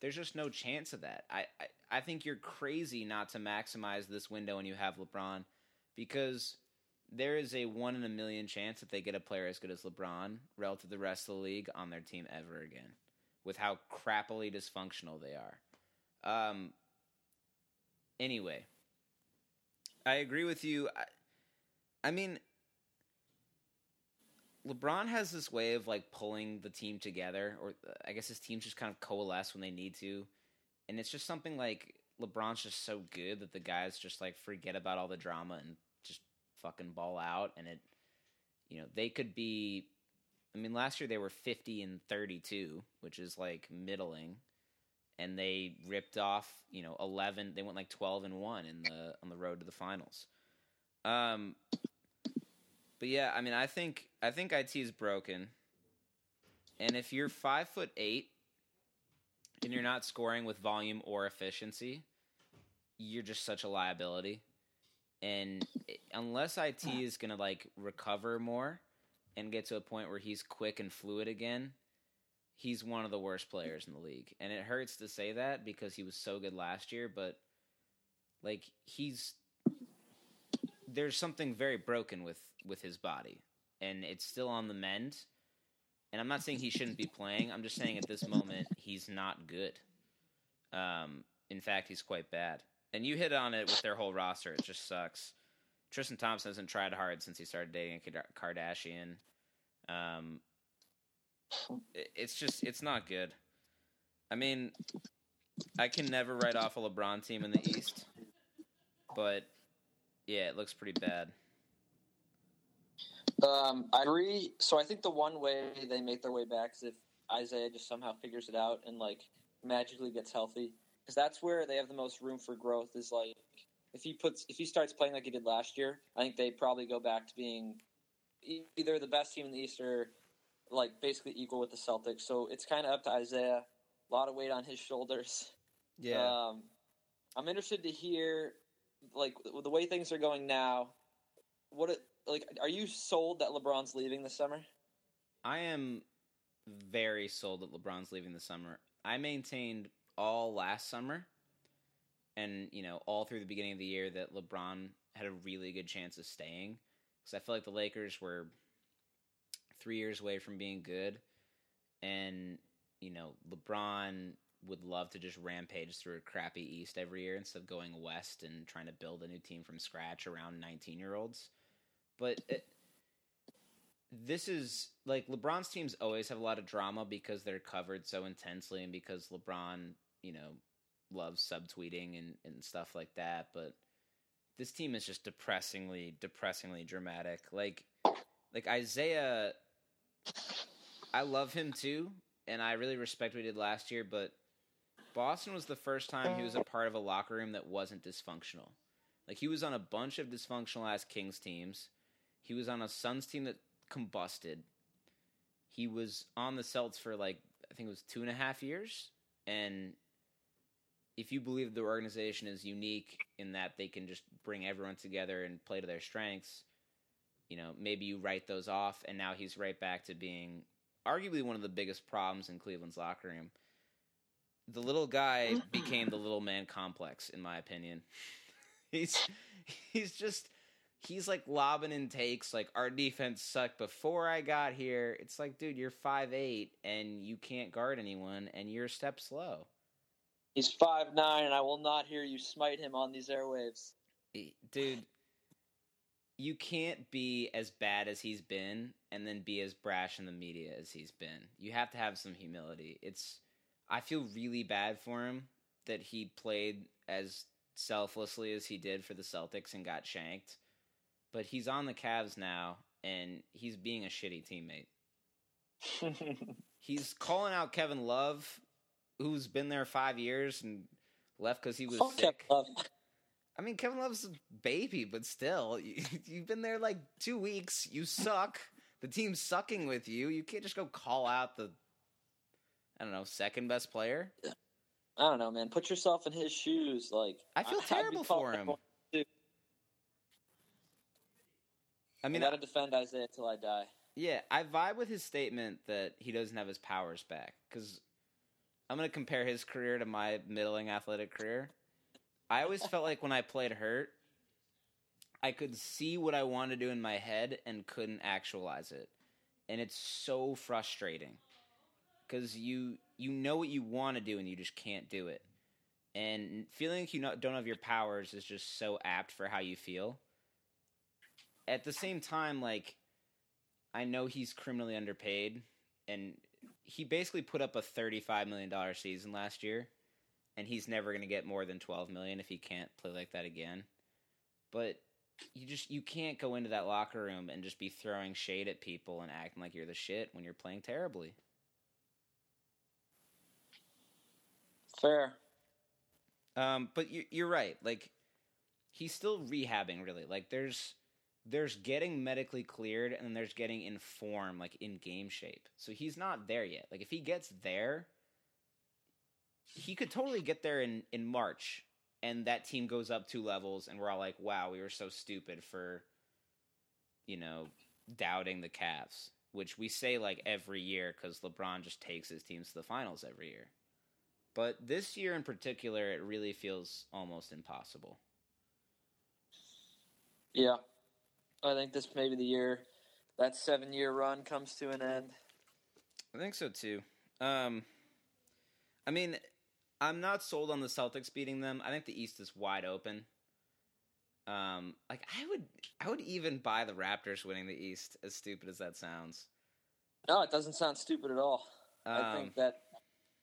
there's just no chance of that. I, I, I think you're crazy not to maximize this window when you have LeBron because there is a one in a million chance that they get a player as good as LeBron relative to the rest of the league on their team ever again, with how crappily dysfunctional they are. Um. Anyway, I agree with you. I, I mean, LeBron has this way of like pulling the team together, or I guess his teams just kind of coalesce when they need to, and it's just something like LeBron's just so good that the guys just like forget about all the drama and just fucking ball out, and it, you know, they could be. I mean, last year they were fifty and thirty-two, which is like middling, and they ripped off, you know, eleven. They went like twelve and one in the on the road to the finals. Um, but yeah, I mean, I think I think it is broken, and if you're five foot eight and you're not scoring with volume or efficiency, you're just such a liability. And unless it is gonna like recover more and get to a point where he's quick and fluid again, he's one of the worst players in the league. And it hurts to say that because he was so good last year, but like he's there's something very broken with with his body, and it's still on the mend. And I'm not saying he shouldn't be playing. I'm just saying at this moment he's not good. Um, in fact, he's quite bad. And you hit on it with their whole roster. It just sucks. Tristan Thompson hasn't tried hard since he started dating Kardashian. Um, it's just it's not good. I mean, I can never write off a LeBron team in the East, but yeah, it looks pretty bad. Um, I agree. So I think the one way they make their way back is if Isaiah just somehow figures it out and like magically gets healthy, because that's where they have the most room for growth. Is like if he puts if he starts playing like he did last year, I think they probably go back to being either the best team in the East or like basically equal with the Celtics. So it's kind of up to Isaiah. A lot of weight on his shoulders. Yeah. Um, I'm interested to hear like the way things are going now. What it, like are you sold that LeBron's leaving this summer? I am very sold that LeBron's leaving this summer. I maintained all last summer and, you know, all through the beginning of the year that LeBron had a really good chance of staying cuz I feel like the Lakers were 3 years away from being good and, you know, LeBron would love to just rampage through a crappy East every year instead of going West and trying to build a new team from scratch around 19 year olds. But it, this is like LeBron's teams always have a lot of drama because they're covered so intensely and because LeBron, you know, loves subtweeting and, and stuff like that. But this team is just depressingly, depressingly dramatic. Like, like Isaiah, I love him too, and I really respect what he did last year. But Boston was the first time he was a part of a locker room that wasn't dysfunctional. Like he was on a bunch of dysfunctional ass Kings teams. He was on a Suns team that combusted. He was on the Celts for like I think it was two and a half years. And if you believe the organization is unique in that they can just bring everyone together and play to their strengths, you know, maybe you write those off and now he's right back to being arguably one of the biggest problems in Cleveland's locker room. The little guy (laughs) became the little man complex, in my opinion. (laughs) he's he's just he's like lobbing in takes like our defense sucked before I got here. It's like, dude, you're five eight and you can't guard anyone and you're a step slow. He's five nine, and I will not hear you smite him on these airwaves. Dude, you can't be as bad as he's been and then be as brash in the media as he's been. You have to have some humility. It's I feel really bad for him that he played as selflessly as he did for the Celtics and got shanked. But he's on the Cavs now and he's being a shitty teammate. (laughs) he's calling out Kevin Love, who's been there five years and left because he was Fuck sick. Kevin Love. I mean, Kevin Love's a baby, but still, you, (laughs) you've been there like two weeks. You suck. The team's sucking with you. You can't just go call out the, I don't know, second best player. I don't know, man. Put yourself in his shoes. Like I feel be terrible for him. I mean, I I gotta defend Isaiah till I die. yeah, I vibe with his statement that he doesn't have his powers back because I'm going to compare his career to my middling athletic career. I always felt like when I played hurt, I could see what I wanted to do in my head and couldn't actualize it. And it's so frustrating because you you know what you want to do and you just can't do it. And feeling like you not, don't have your powers is just so apt for how you feel. At the same time, like I know he's criminally underpaid, and he basically put up a thirty-five million dollar season last year, and he's never going to get more than twelve million if he can't play like that again. But you just you can't go into that locker room and just be throwing shade at people and acting like you're the shit when you're playing terribly. Fair. Um, but you, you're right. Like he's still rehabbing. Really, like there's there's getting medically cleared and then there's getting in form, like in game shape. So he's not there yet. Like if he gets there, he could totally get there in in March, and that team goes up two levels, and we're all like, "Wow, we were so stupid for, you know, doubting the Cavs." Which we say like every year because LeBron just takes his teams to the finals every year. But this year in particular, it really feels almost impossible. Yeah. I think this may be the year that seven year run comes to an end. I think so too. Um, I mean, I'm not sold on the Celtics beating them. I think the East is wide open. Um, like I would, I would even buy the Raptors winning the East. As stupid as that sounds. No, it doesn't sound stupid at all. I Um, think that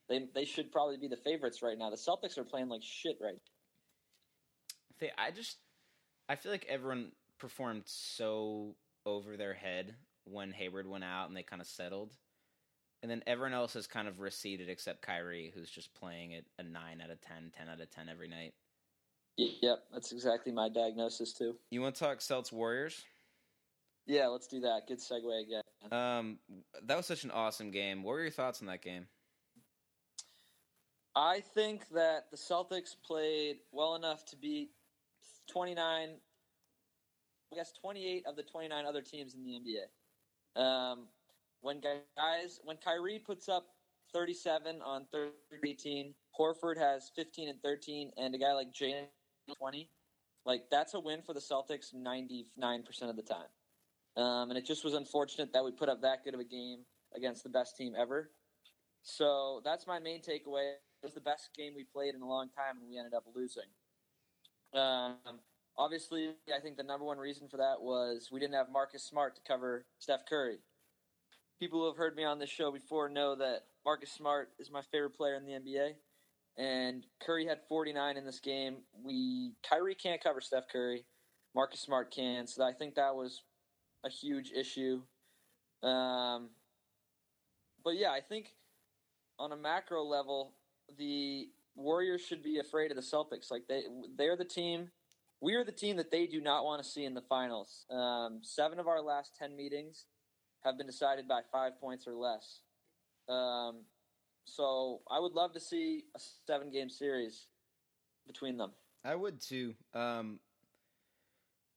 they they should probably be the favorites right now. The Celtics are playing like shit right. they, I just, I feel like everyone performed so over their head when Hayward went out and they kind of settled. And then everyone else has kind of receded except Kyrie, who's just playing at a 9 out of 10, 10 out of 10 every night. Yep, that's exactly my diagnosis too. You want to talk Celts Warriors? Yeah, let's do that. Good segue again. Um, that was such an awesome game. What were your thoughts on that game? I think that the Celtics played well enough to beat 29, I guess 28 of the 29 other teams in the NBA. Um, when guys, when Kyrie puts up 37 on 18, Horford has 15 and 13, and a guy like Jaylen 20, like that's a win for the Celtics 99% of the time. Um, and it just was unfortunate that we put up that good of a game against the best team ever. So that's my main takeaway. It was the best game we played in a long time, and we ended up losing. Um, obviously, I think the number one reason for that was we didn't have Marcus Smart to cover Steph Curry. People who have heard me on this show before know that Marcus Smart is my favorite player in the NBA, and Curry had 49 in this game. We Kyrie can't cover Steph Curry, Marcus Smart can, so I think that was a huge issue. Um, but yeah, I think on a macro level, the Warriors should be afraid of the Celtics. Like they, they're the team. We are the team that they do not want to see in the finals. Um, seven of our last ten meetings have been decided by five points or less. Um, so I would love to see a seven-game series between them. I would too. Um,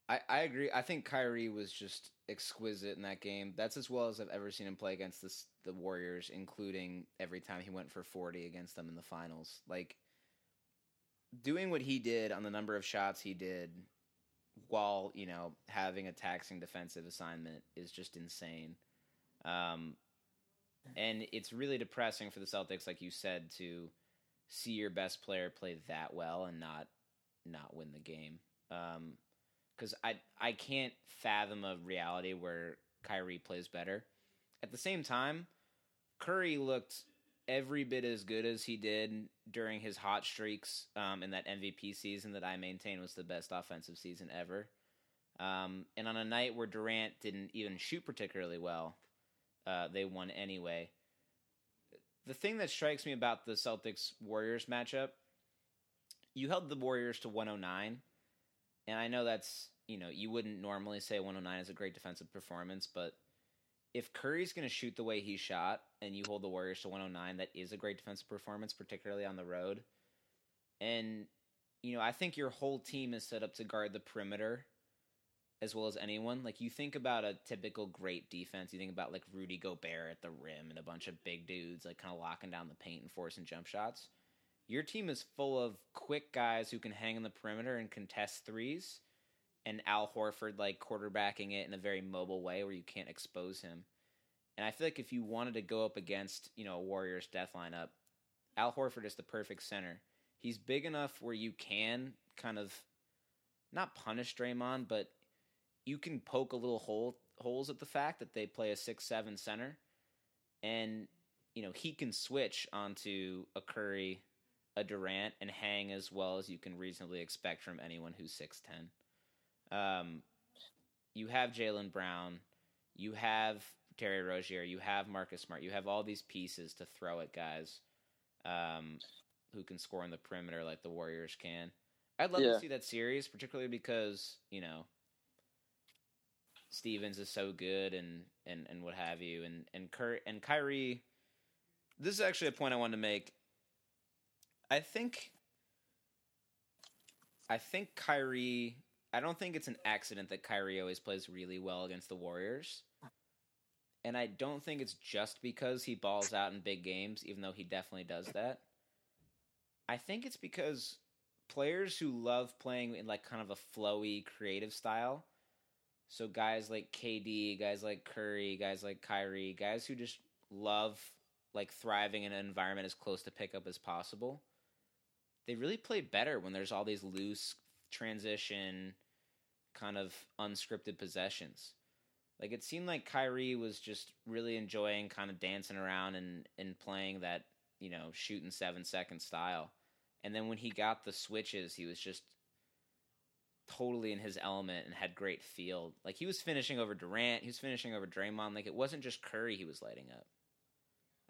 I I agree. I think Kyrie was just exquisite in that game. That's as well as I've ever seen him play against this, the Warriors, including every time he went for forty against them in the finals. Like doing what he did on the number of shots he did while you know having a taxing defensive assignment is just insane. Um, and it's really depressing for the Celtics, like you said, to see your best player play that well and not not win the game. Because um, I I can't fathom a reality where Kyrie plays better. At the same time, Curry looked every bit as good as he did during his hot streaks um, in that MVP season that I maintain was the best offensive season ever. Um, and on a night where Durant didn't even shoot particularly well, uh, they won anyway. The thing that strikes me about the Celtics Warriors matchup, you held the Warriors to 109, and I know that's you know you wouldn't normally say 109 is a great defensive performance, but if Curry's going to shoot the way he shot and you hold the Warriors to 109, that is a great defensive performance, particularly on the road. And, you know, I think your whole team is set up to guard the perimeter as well as anyone. Like, you think about a typical great defense, you think about, like, Rudy Gobert at the rim and a bunch of big dudes, like, kind of locking down the paint and forcing jump shots. Your team is full of quick guys who can hang in the perimeter and contest threes and Al Horford like quarterbacking it in a very mobile way where you can't expose him. And I feel like if you wanted to go up against, you know, a Warriors death lineup, Al Horford is the perfect center. He's big enough where you can kind of not punish Draymond, but you can poke a little hole holes at the fact that they play a six seven center. And, you know, he can switch onto a Curry, a Durant, and hang as well as you can reasonably expect from anyone who's six ten. Um, you have Jaylen Brown, you have Terry Rozier, you have Marcus Smart, you have all these pieces to throw at guys um, who can score in the perimeter like the Warriors can. I'd love yeah. to see that series, particularly because you know Stevens is so good and and and what have you, and and Kurt and Kyrie. This is actually a point I wanted to make. I think I think Kyrie I don't think it's an accident that Kyrie always plays really well against the Warriors. And I don't think it's just because he balls out in big games, even though he definitely does that. I think it's because players who love playing in like kind of a flowy, creative style. So guys like KD, guys like Curry, guys like Kyrie, guys who just love like thriving in an environment as close to pickup as possible. They really play better when there's all these loose transition kind of unscripted possessions. Like it seemed like Kyrie was just really enjoying kind of dancing around and, and playing that, you know, shooting seven second style. And then when he got the switches, he was just totally in his element and had great feel. Like he was finishing over Durant, he was finishing over Draymond. Like it wasn't just Curry he was lighting up.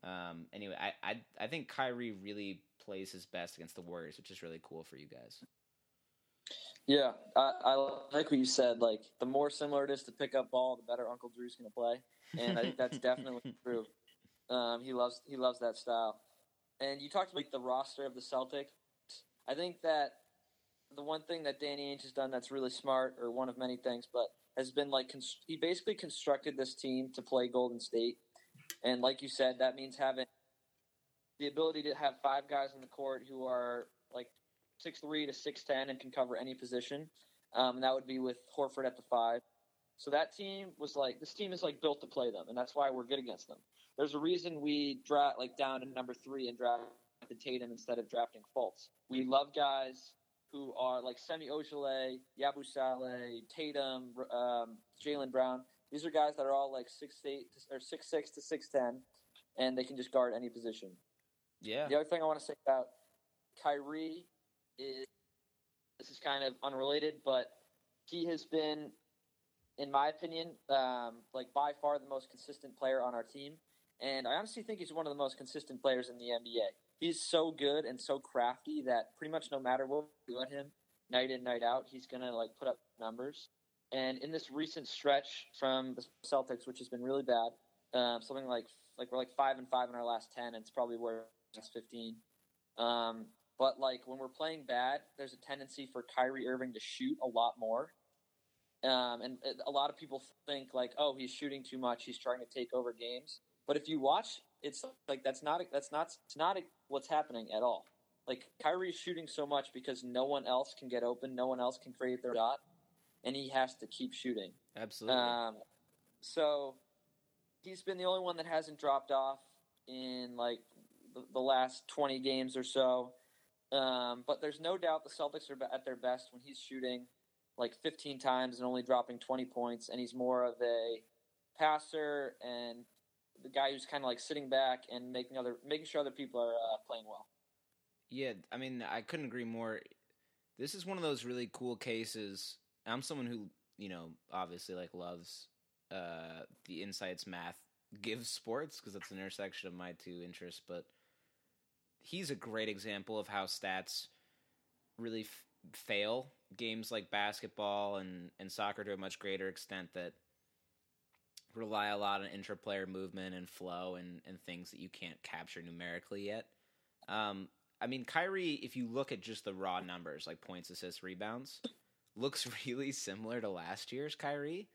Um, anyway, I, I I think Kyrie really plays his best against the Warriors, which is really cool for you guys. Yeah, I, I, like what you said. Like, the more similar it is to pick up ball, the better Uncle Drew's going to play, and I think that's definitely (laughs) true. Um, he loves he loves that style. And you talked about like, the roster of the Celtics. I think that the one thing that Danny Ainge has done that's really smart, or one of many things, but has been like const- he basically constructed this team to play Golden State, and like you said, that means having the ability to have five guys on the court who are like six three to six ten and can cover any position. Um, and that would be with Horford at the five. So that team was like this team is like built to play them, and that's why we're good against them. There's a reason we draft like down to number three and drafted Tatum instead of drafting Fultz. We love guys who are like Semi Ojeleye, Yabusele, Tatum, um, Jaylen Brown. These are guys that are all like six eight or six six to six ten, and they can just guard any position. Yeah. The other thing I want to say about Kyrie is this is kind of unrelated, but he has been, in my opinion, um, like by far the most consistent player on our team. And I honestly think he's one of the most consistent players in the NBA. He's so good and so crafty that pretty much no matter what we let him, night in night out, he's gonna like put up numbers. And in this recent stretch from the Celtics, which has been really bad, um, something like like we're like five and five in our last ten, and it's probably where last fifteen. Um, but like when we're playing bad, there's a tendency for Kyrie Irving to shoot a lot more. Um, and a lot of people think like, oh, he's shooting too much. He's trying to take over games. But if you watch, it's like that's not that's not it's not what's happening at all. Like Kyrie's shooting so much because no one else can get open, no one else can create their shot, and he has to keep shooting. Absolutely. Um, so he's been the only one that hasn't dropped off in like the, the last 20 games or so. Um, but there's no doubt the Celtics are at their best when he's shooting like 15 times and only dropping 20 points, and he's more of a passer and the guy who's kind of like sitting back and making other making sure other people are uh, playing well. Yeah, I mean, I couldn't agree more. This is one of those really cool cases. I'm someone who, you know, obviously like loves uh, the insights math gives sports because it's an intersection of my two interests. But he's a great example of how stats really f- fail games like basketball and, and soccer to a much greater extent that rely a lot on intraplayer movement and flow and, and things that you can't capture numerically yet. Um, I mean, Kyrie, if you look at just the raw numbers, like points, assists, rebounds, (laughs) looks (laughs) really similar to last year's Kyrie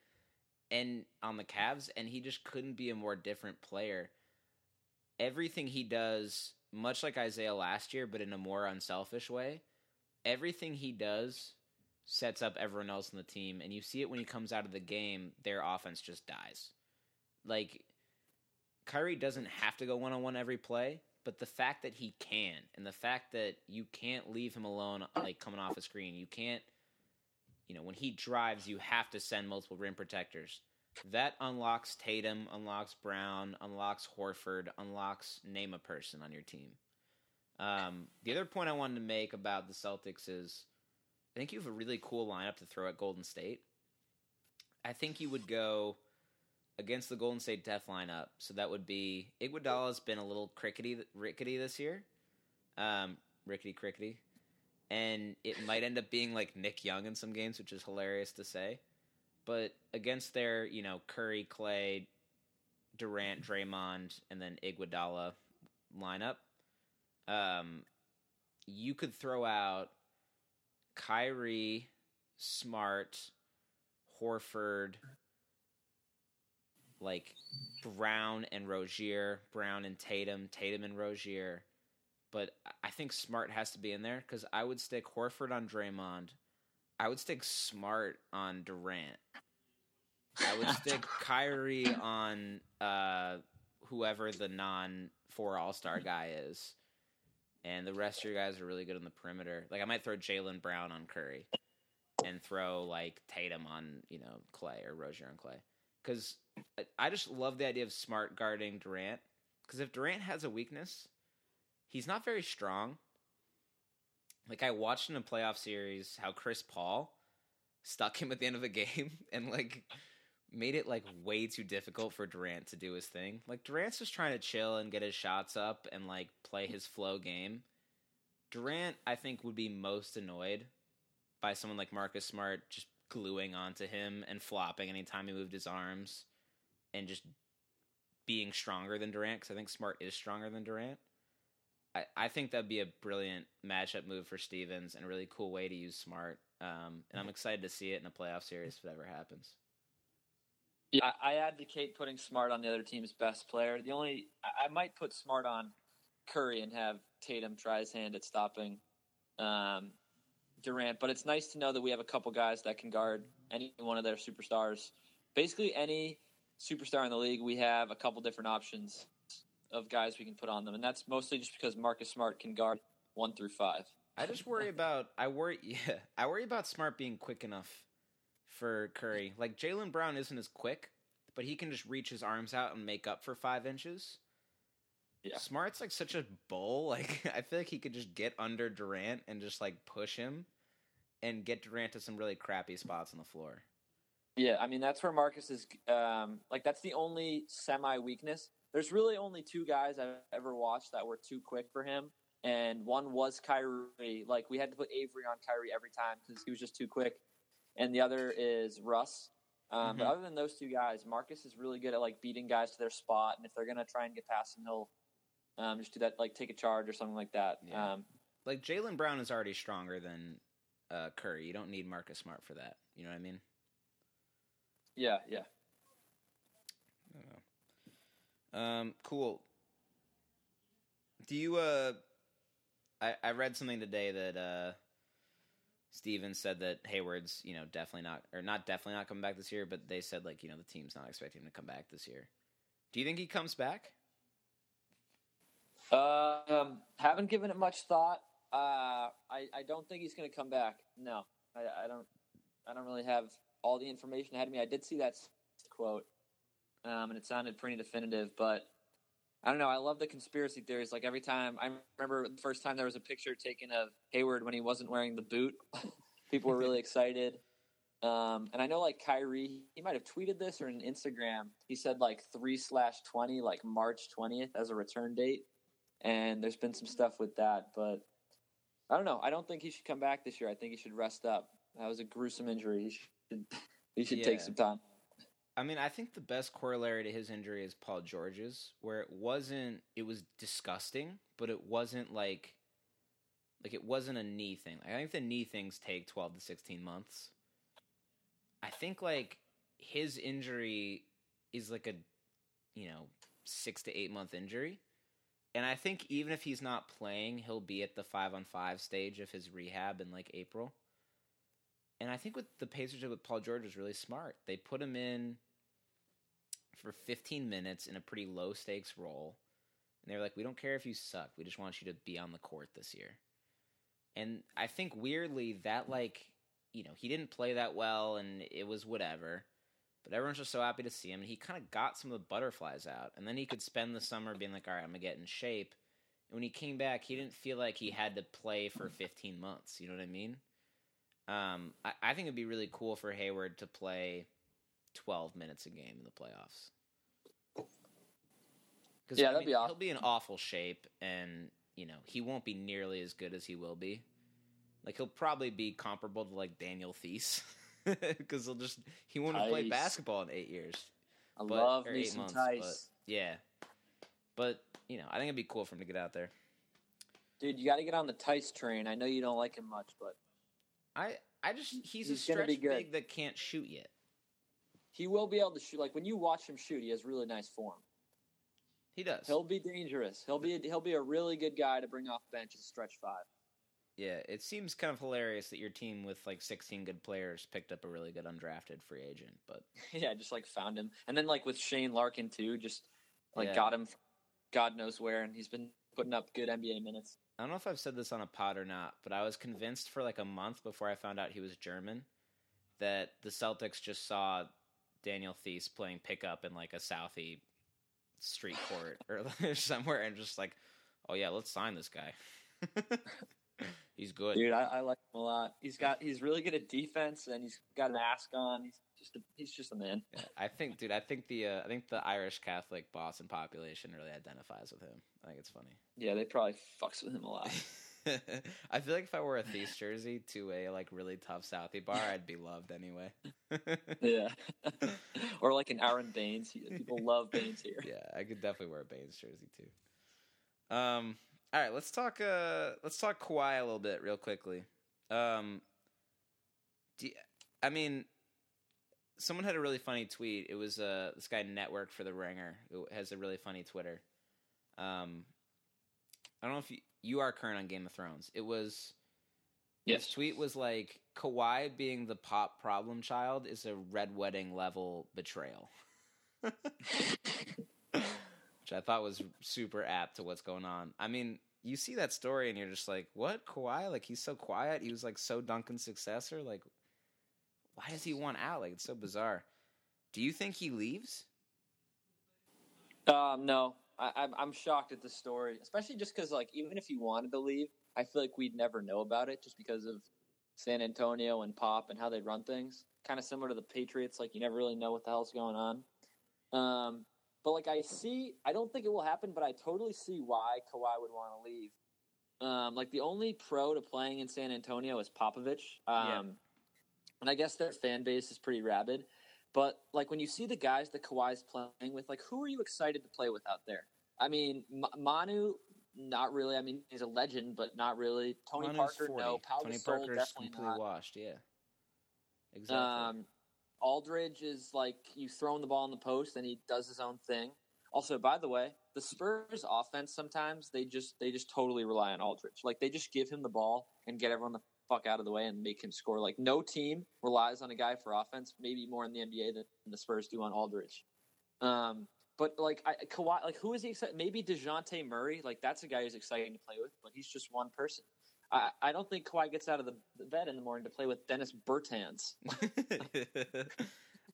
and on the Cavs, and he just couldn't be a more different player. Everything he does, much like Isaiah last year, but in a more unselfish way, everything he does sets up everyone else on the team, and you see it when he comes out of the game, their offense just dies. Like, Kyrie doesn't have to go one on one every play, but the fact that he can, and the fact that you can't leave him alone, like coming off a screen, you can't, you know, when he drives, you have to send multiple rim protectors. That unlocks Tatum, unlocks Brown, unlocks Horford, unlocks name a person on your team. Um, the other point I wanted to make about the Celtics is I think you have a really cool lineup to throw at Golden State. I think you would go against the Golden State Death lineup. So that would be Iguodala's been a little crickety, rickety this year, um, rickety crickety, and it might end up being like Nick Young in some games, which is hilarious to say. But against their, you know, Curry, Clay, Durant, Draymond, and then Iguodala lineup, um, you could throw out Kyrie, Smart, Horford, like Brown and Rozier, Brown and Tatum, Tatum and Rozier. But I think Smart has to be in there because I would stick Horford on Draymond. I would stick Smart on Durant. I would (laughs) stick Kyrie on uh, whoever the non four All Star guy is, and the rest of your guys are really good on the perimeter. Like I might throw Jaylen Brown on Curry, and throw like Tatum on you know Clay or Rozier on Clay, because I just love the idea of Smart guarding Durant. Because if Durant has a weakness, he's not very strong. Like I watched in a playoff series how Chris Paul stuck him at the end of the game (laughs) and like made it like way too difficult for Durant to do his thing. Like Durant's just trying to chill and get his shots up and like play his flow game. Durant, I think, would be most annoyed by someone like Marcus Smart just gluing onto him and flopping anytime he moved his arms and just being stronger than Durant because I think Smart is stronger than Durant. I, I think that'd be a brilliant matchup move for Stevens and a really cool way to use Smart. Um, and I'm excited to see it in a playoff series if it ever happens. Yeah, I advocate putting Smart on the other team's best player. The only I might put Smart on Curry and have Tatum try his hand at stopping um, Durant. But it's nice to know that we have a couple guys that can guard any one of their superstars. Basically, any superstar in the league, we have a couple different options of guys we can put on them, and that's mostly just because Marcus Smart can guard one through five. I just worry (laughs) about I worry (laughs) yeah I worry about Smart being quick enough for Curry. Like Jaylen Brown isn't as quick, but he can just reach his arms out and make up for five inches. Yeah. Smart's like such a bull. (laughs) Like I feel like he could just get under Durant and just like push him and get Durant to some really crappy spots on the floor. Yeah, I mean that's where Marcus is. Um, like that's the only semi weakness. There's really only two guys I've ever watched that were too quick for him, and one was Kyrie. Like we had to put Avery on Kyrie every time because he was just too quick, and the other is Russ. Um, Mm-hmm. But other than those two guys, Marcus is really good at like beating guys to their spot, and if they're gonna try and get past him, he'll um, just do that, like take a charge or something like that. Yeah. Um, Like Jaylen Brown is already stronger than uh, Curry. You don't need Marcus Smart for that. You know what I mean? yeah, yeah. Um, cool. Do you uh I I read something today that uh Stevens said that Hayward's, you know, definitely not, or not definitely not coming back this year, but they said, like, you know, the team's not expecting him to come back this year. Do you think he comes back? Uh, um, haven't given it much thought. Uh, I, I don't think he's going to come back. No, I, I don't. I don't really have all the information ahead of me. I did see that quote, um, and it sounded pretty definitive. But I don't know. I love the conspiracy theories. Like every time, I remember the first time there was a picture taken of Hayward when he wasn't wearing the boot. (laughs) People were really (laughs) excited. Um, and I know like Kyrie, he might have tweeted this or an Instagram. He said like three slash twenty, like March twentieth as a return date. And there's been some stuff with that, but I don't know. I don't think he should come back this year. I think he should rest up. That was a gruesome injury. He should (laughs) he should Yeah. take some time. I mean, I think the best corollary to his injury is Paul George's, where it wasn't, it was disgusting, but it wasn't like, like it wasn't a knee thing. I think the knee things take 12 to 16 months. I think like his injury is like a, you know, six to eight month injury. And I think even if he's not playing, he'll be at the five on five stage of his rehab in like April. And I think what the Pacers did with Paul George was really smart. They put him in for 15 minutes in a pretty low stakes role. And they were like, we don't care if you suck. We just want you to be on the court this year. And I think weirdly that like, you know, he didn't play that well and it was whatever. But everyone's just so happy to see him and he kind of got some of the butterflies out. And then he could spend the summer being like, all right, I'm going to get in shape. And when he came back, he didn't feel like he had to play for 15 months. You know what I mean? Um, I, I think it'd be really cool for Hayward to play 12 minutes a game in the playoffs. Yeah, I that'd be He'll be in awful shape, and you know he won't be nearly as good as he will be. Like he'll probably be comparable to like Daniel Theis, (laughs) because he'll just he won't have played basketball in eight years. I But- love me some months, Theis. Yeah, but you know I think it'd be cool for him to get out there. Dude, you got to get on the Theis train. I know you don't like him much, but I I just he's, He's a stretch big that can't shoot yet. he will be able to shoot. Like when you watch him shoot, he has really nice form. He does. He'll be dangerous. He'll be he'll be a really good guy to bring off bench as stretch five. Yeah, it seems kind of hilarious that your team with like 16 good players picked up a really good undrafted free agent, but (laughs) yeah, just like found him, and then like with Shane Larkin too, just like Yeah. got him, God knows where, and he's been putting up good NBA minutes. I don't know if I've said this on a pod or not, but I was convinced for like a month before I found out he was German that the Celtics just saw Daniel Theis playing pickup in like a Southie street court or (laughs) somewhere and just like, oh yeah, let's sign this guy. (laughs) He's good. Dude, I, I like him a lot. He's got he's really good at defense, and he's got a mask on. He's just a, he's just a man. Yeah, I think, dude, I think the uh, I think the Irish Catholic Boston population really identifies with him. I think it's funny. Yeah, they probably fucks with him a lot. (laughs) I feel like if I wore a Thief jersey to a like really tough Southie bar, I'd be loved anyway. (laughs) yeah, (laughs) or like an Aaron Baynes. People love Baynes here. yeah, I could definitely wear a Baynes jersey too. Um, all right, let's talk. Uh, let's talk Kawhi a little bit, real quickly. Um, you- I mean, someone had a really funny tweet. It was uh this guy netw3rk for the Ringer who has a really funny Twitter. Um, I don't know if you, you are current on Game of Thrones. It was his tweet was like Kawhi being the pop problem child is a red wedding level betrayal. (laughs) Which I thought was super apt to what's going on. I mean, you see that story and you're just like, what? Kawhi? Like, he's so quiet. He was like so Duncan's successor. Like, why does he want out? Like, it's so bizarre. Do you think he leaves? Um, no, I, I'm shocked at the story, especially just because like even if he wanted to leave, I feel like we'd never know about it just because of San Antonio and Pop and how they run things. Kind of similar to the Patriots, like you never really know what the hell's going on. Um, but like I see, I don't think it will happen, but I totally see why Kawhi would want to leave. Um, like the only pro to playing in San Antonio is Popovich. Um, Yeah. and I guess their fan base is pretty rabid. But like when you see the guys that Kawhi's playing with, like who are you excited to play with out there? I mean, M- Manu, not really. I mean, he's a legend, but not really. Tony Manu's Parker, 40. no. Pau Tony Gasol, Parker's definitely completely not. washed. Yeah, exactly. Um, Aldridge is like you throw him the ball in the post and he does his own thing. Also, by the way, the Spurs offense sometimes they just they just totally rely on Aldridge. Like they just give him the ball and get everyone the fuck out of the way and make him score. Like no team relies on a guy for offense, maybe more in the NBA than the Spurs do on Aldridge. Um, but like I, Kawhi, like who is he? Maybe Dejounte Murray, like that's a guy who's exciting to play with, but he's just one person. I, I don't think Kawhi gets out of the bed in the morning to play with Dennis Bertans. (laughs)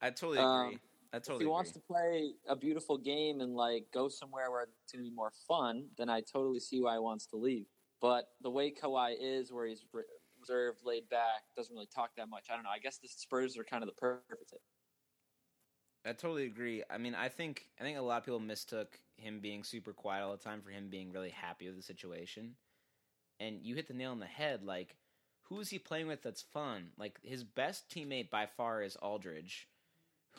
I totally agree. Um, I totally. If he agree. wants to play a beautiful game and like go somewhere where it's going to be more fun, then I totally see why he wants to leave. But the way Kawhi is, where he's reserved, laid back, doesn't really talk that much. I don't know. I guess the Spurs are kind of the perfect fit. I totally agree. I mean, I think I think a lot of people mistook him being super quiet all the time for him being really happy with the situation. And you hit the nail on the head. Like, who is he playing with that's fun? Like his best teammate by far is Aldridge,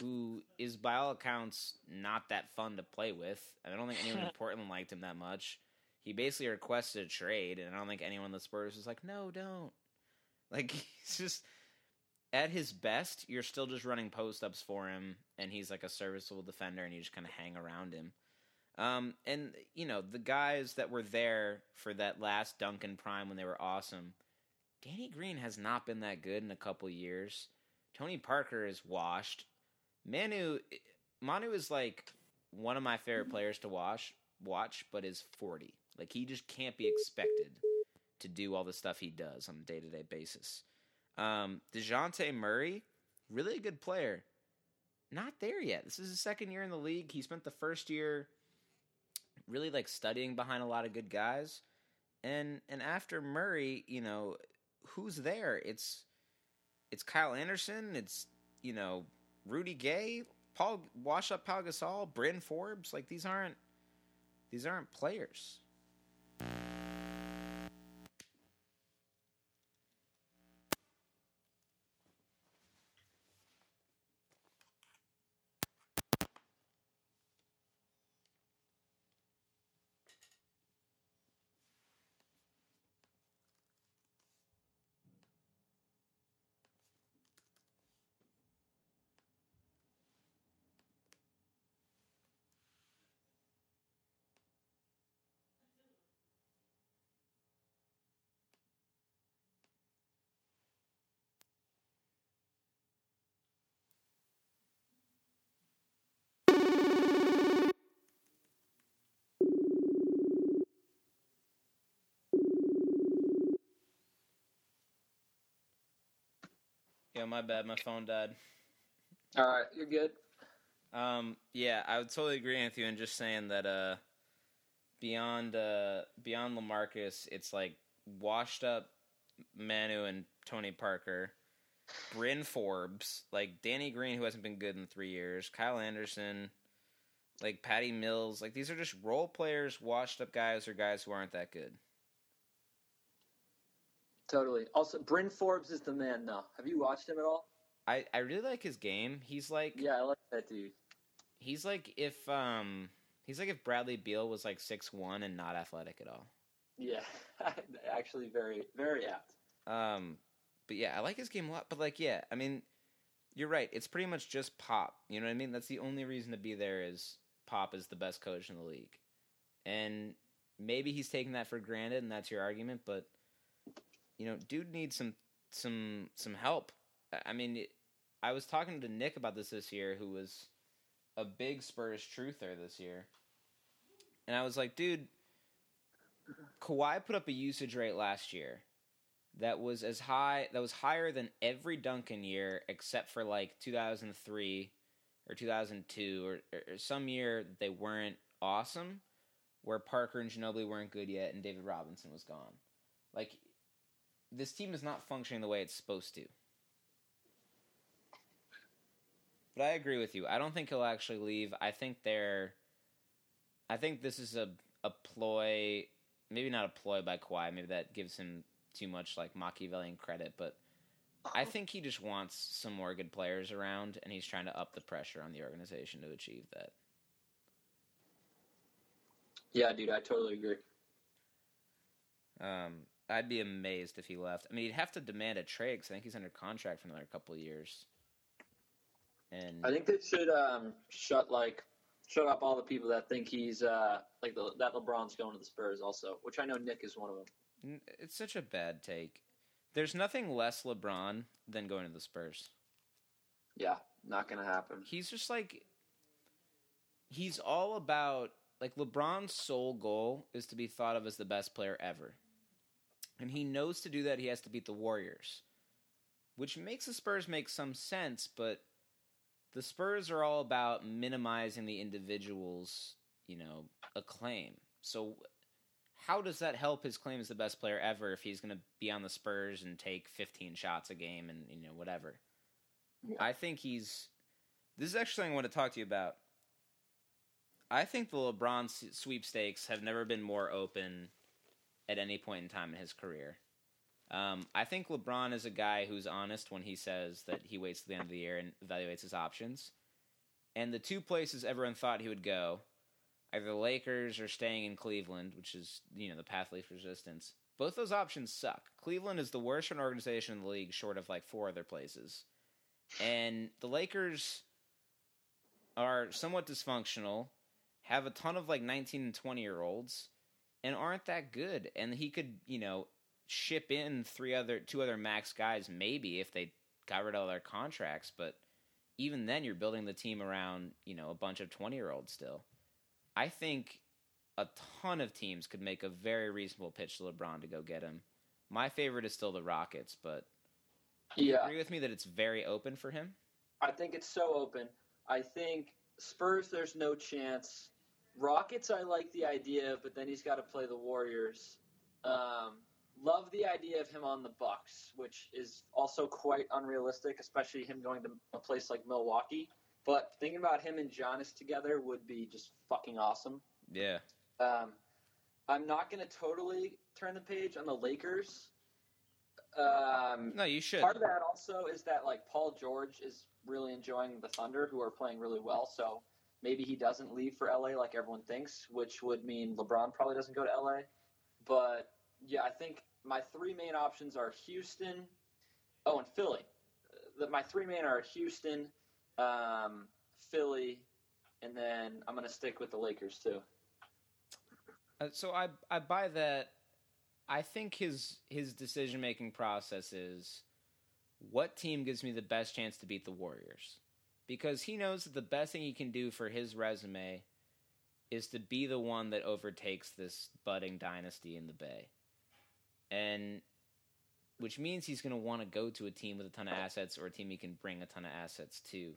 who is by all accounts not that fun to play with. I don't think anyone in (laughs) Portland liked him that much. He basically requested a trade, and I don't think anyone in the Spurs was like, "No, don't." Like (laughs) he's just at his best, you're still just running post ups for him, and he's like a serviceable defender, and you just kind of hang around him. Um, and you know the guys that were there for that last Duncan prime when they were awesome. Danny Green has not been that good in a couple years. Tony Parker is washed. Manu, Manu is like one of my favorite players to watch. Watch, but is forty. Like he just can't be expected to do all the stuff he does on a day to day basis. Um, Dejounte Murray, really a good player. Not there yet. This is his second year in the league. He spent the first year really like studying behind a lot of good guys. And and after Murray, you know, who's there? It's it's Kyle Anderson, it's you know, Rudy Gay, Paul Wash Up Pau Gasol, Bryn Forbes, like these aren't these aren't players. Yeah, my bad. My phone died. All right, you're good. Um, yeah, I would totally agree with you in just saying that uh, beyond uh, beyond Lamarcus, it's like washed up Manu and Tony Parker, Bryn Forbes, like Danny Green, who hasn't been good in three years, Kyle Anderson, like Patty Mills, like these are just role players, washed up guys, or guys who aren't that good. Totally. Also, Bryn Forbes is the man now. Have you watched him at all? I, I really like his game. He's like Yeah, I like that dude. He's like if um he's like if Bradley Beal was like six one and not athletic at all. Yeah. (laughs) Actually very very apt. Um but yeah, I like his game a lot. But like yeah, I mean you're right. It's pretty much just Pop. You know what I mean? That's the only reason to be there is Pop is the best coach in the league. And maybe he's taking that for granted and that's your argument, but you know, dude needs some some some help. I mean, I was talking to Nick about this this year, who was a big Spurs truther this year, and I was like, dude, Kawhi put up a usage rate last year that was as high that was higher than every Duncan year except for like 2003 or 2002 or, or some year they weren't awesome where Parker and Ginobili weren't good yet and David Robinson was gone. Like this team is not functioning the way it's supposed to. But I agree with you. I don't think he'll actually leave. I think they're. I think this is a a ploy, maybe not a ploy by Kawhi. Maybe that gives him too much like Machiavellian credit, but I think he just wants some more good players around, and he's trying to up the pressure on the organization to achieve that. Yeah, dude, I totally agree. Um, I'd be amazed if he left. I mean, he'd have to demand a trade because I think he's under contract for another couple of years. And I think they should um, shut like shut up all the people that think he's uh, like the, that LeBron's going to the Spurs also, which I know Nick is one of them. It's such a bad take. There's nothing less LeBron than going to the Spurs. Yeah, not gonna happen. He's just like he's all about like LeBron's sole goal is to be thought of as the best player ever. And he knows to do that he has to beat the Warriors. Which makes the Spurs make some sense, but the Spurs are all about minimizing the individual's, you know, acclaim. So how does that help his claim as the best player ever if he's going to be on the Spurs and take 15 shots a game and you know whatever? Yeah. I think he's. This is actually something I want to talk to you about. I think the LeBron sweepstakes have never been more open at any point in time in his career. Um, I think LeBron is a guy who's honest when he says that he waits to the end of the year and evaluates his options. And the two places everyone thought he would go, either the Lakers or staying in Cleveland, which is you know the path least resistance. Both those options suck. Cleveland is the worst run organization in the league, short of like four other places. And the Lakers are somewhat dysfunctional, have a ton of like 19 and 20 year olds, and aren't that good. And he could, you know, ship in three other, two other max guys maybe if they got rid of their contracts. But even then, you're building the team around, you know, a bunch of 20 year olds still. I think a ton of teams could make a very reasonable pitch to LeBron to go get him. My favorite is still the Rockets, but yeah. agree with me that it's very open for him? I think it's so open. I think Spurs, there's no chance. Rockets, I like the idea, but then he's got to play the Warriors. Um, love the idea of him on the Bucks, which is also quite unrealistic, especially him going to a place like Milwaukee. But thinking about him and Giannis together would be just fucking awesome. Yeah. Um, I'm not going to totally turn the page on the Lakers um, no, you should. Part of that also is that like Paul George is really enjoying the Thunder, who are playing really well. So maybe he doesn't leave for LA like everyone thinks, which would mean LeBron probably doesn't go to LA. But yeah, I think my three main options are Houston. Oh, and Philly. My three main are Houston, um, Philly, and then I'm going to stick with the Lakers too. Uh, so I I buy that I think his his decision making process is what team gives me the best chance to beat the Warriors? Because he knows that the best thing he can do for his resume is to be the one that overtakes this budding dynasty in the Bay. And which means he's going to want to go to a team with a ton of assets or a team he can bring a ton of assets to.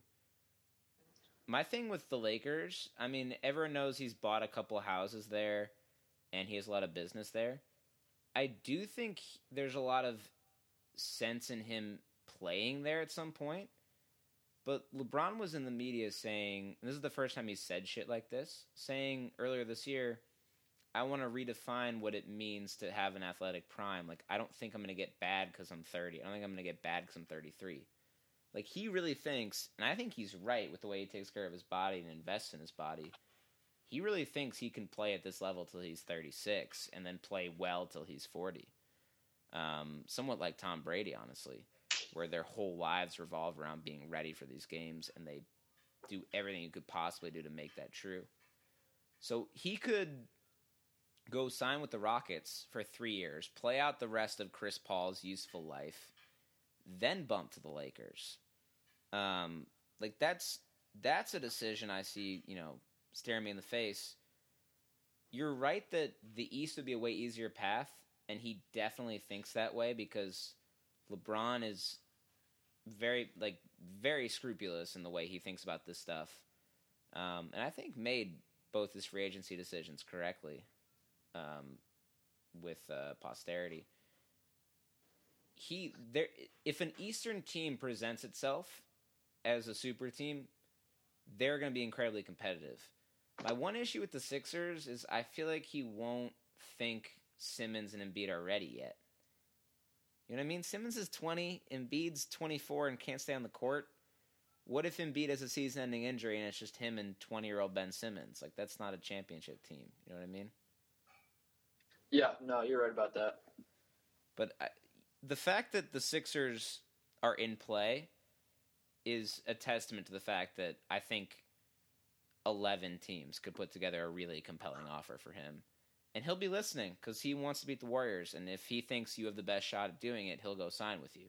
My thing with the Lakers, I mean, everyone knows he's bought a couple houses there and he has a lot of business there. I do think there's a lot of sense in him playing there at some point. But LeBron was in the media saying, this is the first time he said shit like this, saying earlier this year, I want to redefine what it means to have an athletic prime. Like, I don't think I'm going to get bad because I'm 30. I don't think I'm going to get bad because I'm 33. Like, he really thinks, and I think he's right with the way he takes care of his body and invests in his body he really thinks he can play at this level till he's 36 and then play well till he's 40. Um, somewhat like Tom Brady, honestly, where their whole lives revolve around being ready for these games and they do everything you could possibly do to make that true. So he could go sign with the Rockets for three years, play out the rest of Chris Paul's useful life, then bump to the Lakers. Um, like that's that's a decision I see, you know, staring me in the face. You're right that the East would be a way easier path, and he definitely thinks that way because LeBron is very like very scrupulous in the way he thinks about this stuff, um, and I think made both his free agency decisions correctly um, with uh, posterity. He there if an Eastern team presents itself as a super team, they're going to be incredibly competitive. My one issue with the Sixers is I feel like he won't think Simmons and Embiid are ready yet. You know what I mean? Simmons is 20, Embiid's 24 and can't stay on the court. What if Embiid has a season ending injury and it's just him and 20 year old Ben Simmons? Like, that's not a championship team. You know what I mean? Yeah, no, you're right about that. But I, the fact that the Sixers are in play is a testament to the fact that I think 11 teams could put together a really compelling offer for him. And he'll be listening because he wants to beat the Warriors. And if he thinks you have the best shot at doing it, he'll go sign with you.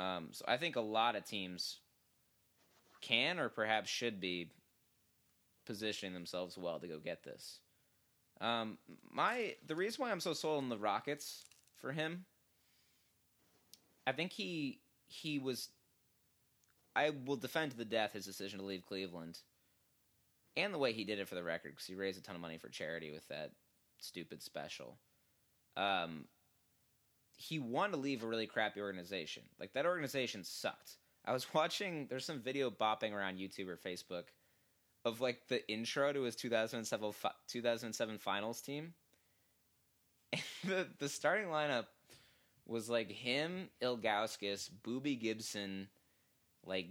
Um, so I think a lot of teams can or perhaps should be positioning themselves well to go get this. Um, my the reason why I'm so sold on the Rockets for him, I think he he was. I will defend to the death his decision to leave Cleveland, and the way he did it for the record because he raised a ton of money for charity with that stupid special. Um, he wanted to leave a really crappy organization. Like that organization sucked. I was (laughs) watching. There's some video bopping around YouTube or Facebook of like the intro to his 2007 2007 finals team. (laughs) And the the starting lineup was like him, Ilgauskas, Boobie Gibson, like,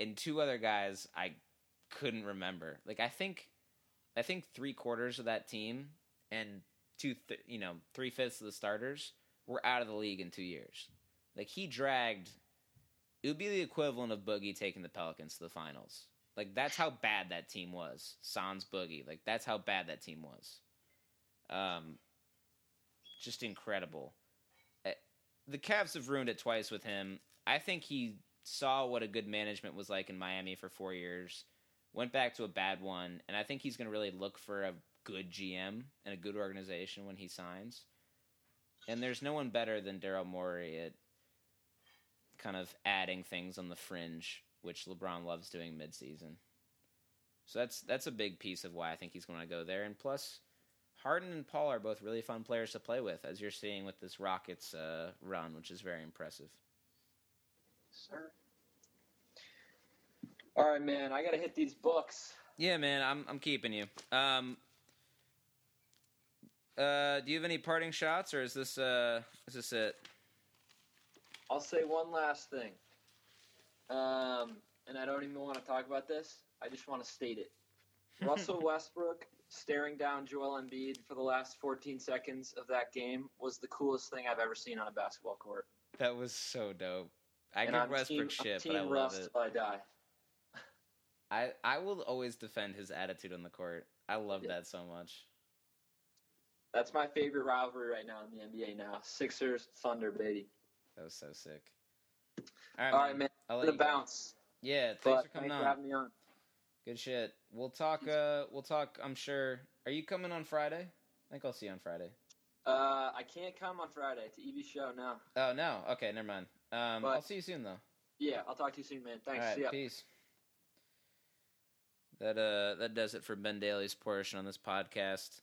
and two other guys I couldn't remember. Like I think, I think three quarters of that team and two, th- you know, three fifths of the starters were out of the league in two years. Like he dragged. It would be the equivalent of Boogie taking the Pelicans to the finals. Like that's how bad that team was. Sans Boogie. Like that's how bad that team was. Um, just incredible. Eh, the Cavs have ruined it twice with him. I think he saw what a good management was like in Miami for four years, went back to a bad one, and I think he's going to really look for a good GM and a good organization when he signs. And there's no one better than Daryl Morey at kind of adding things on the fringe which LeBron loves doing midseason. So that's that's a big piece of why I think he's going to go there. And plus, Harden and Paul are both really fun players to play with, as you're seeing with this Rockets uh, run, which is very impressive. Sir. All right, man. I gotta hit these books. Yeah, man. I'm I'm keeping you. Um. Uh, do you have any parting shots, or is this uh is this it? I'll say one last thing. Um, and I don't even want to talk about this. I just want to state it. (laughs) Russell Westbrook staring down Joel Embiid for the last 14 seconds of that game was the coolest thing I've ever seen on a basketball court. That was so dope. I give Westbrook team, shit, but I love Russ it. I die. I I will always defend his attitude on the court. I love yeah. that so much. That's my favorite rivalry right now in the NBA now. Sixers Thunder, baby. That was so sick. All right, All right man. I'll let you bounce. Go. Yeah, thanks but for coming thanks on. For having me on. Good shit. We'll talk. Uh, we'll talk. I'm sure. Are you coming on Friday? I think I'll see you on Friday. Uh, I can't come on Friday to Evie's show now. Oh no. Okay, never mind. Um, but, I'll see you soon though. Yeah, I'll talk to you soon, man. Thanks. Right, peace. That uh, that does it for Ben Daly's portion on this podcast.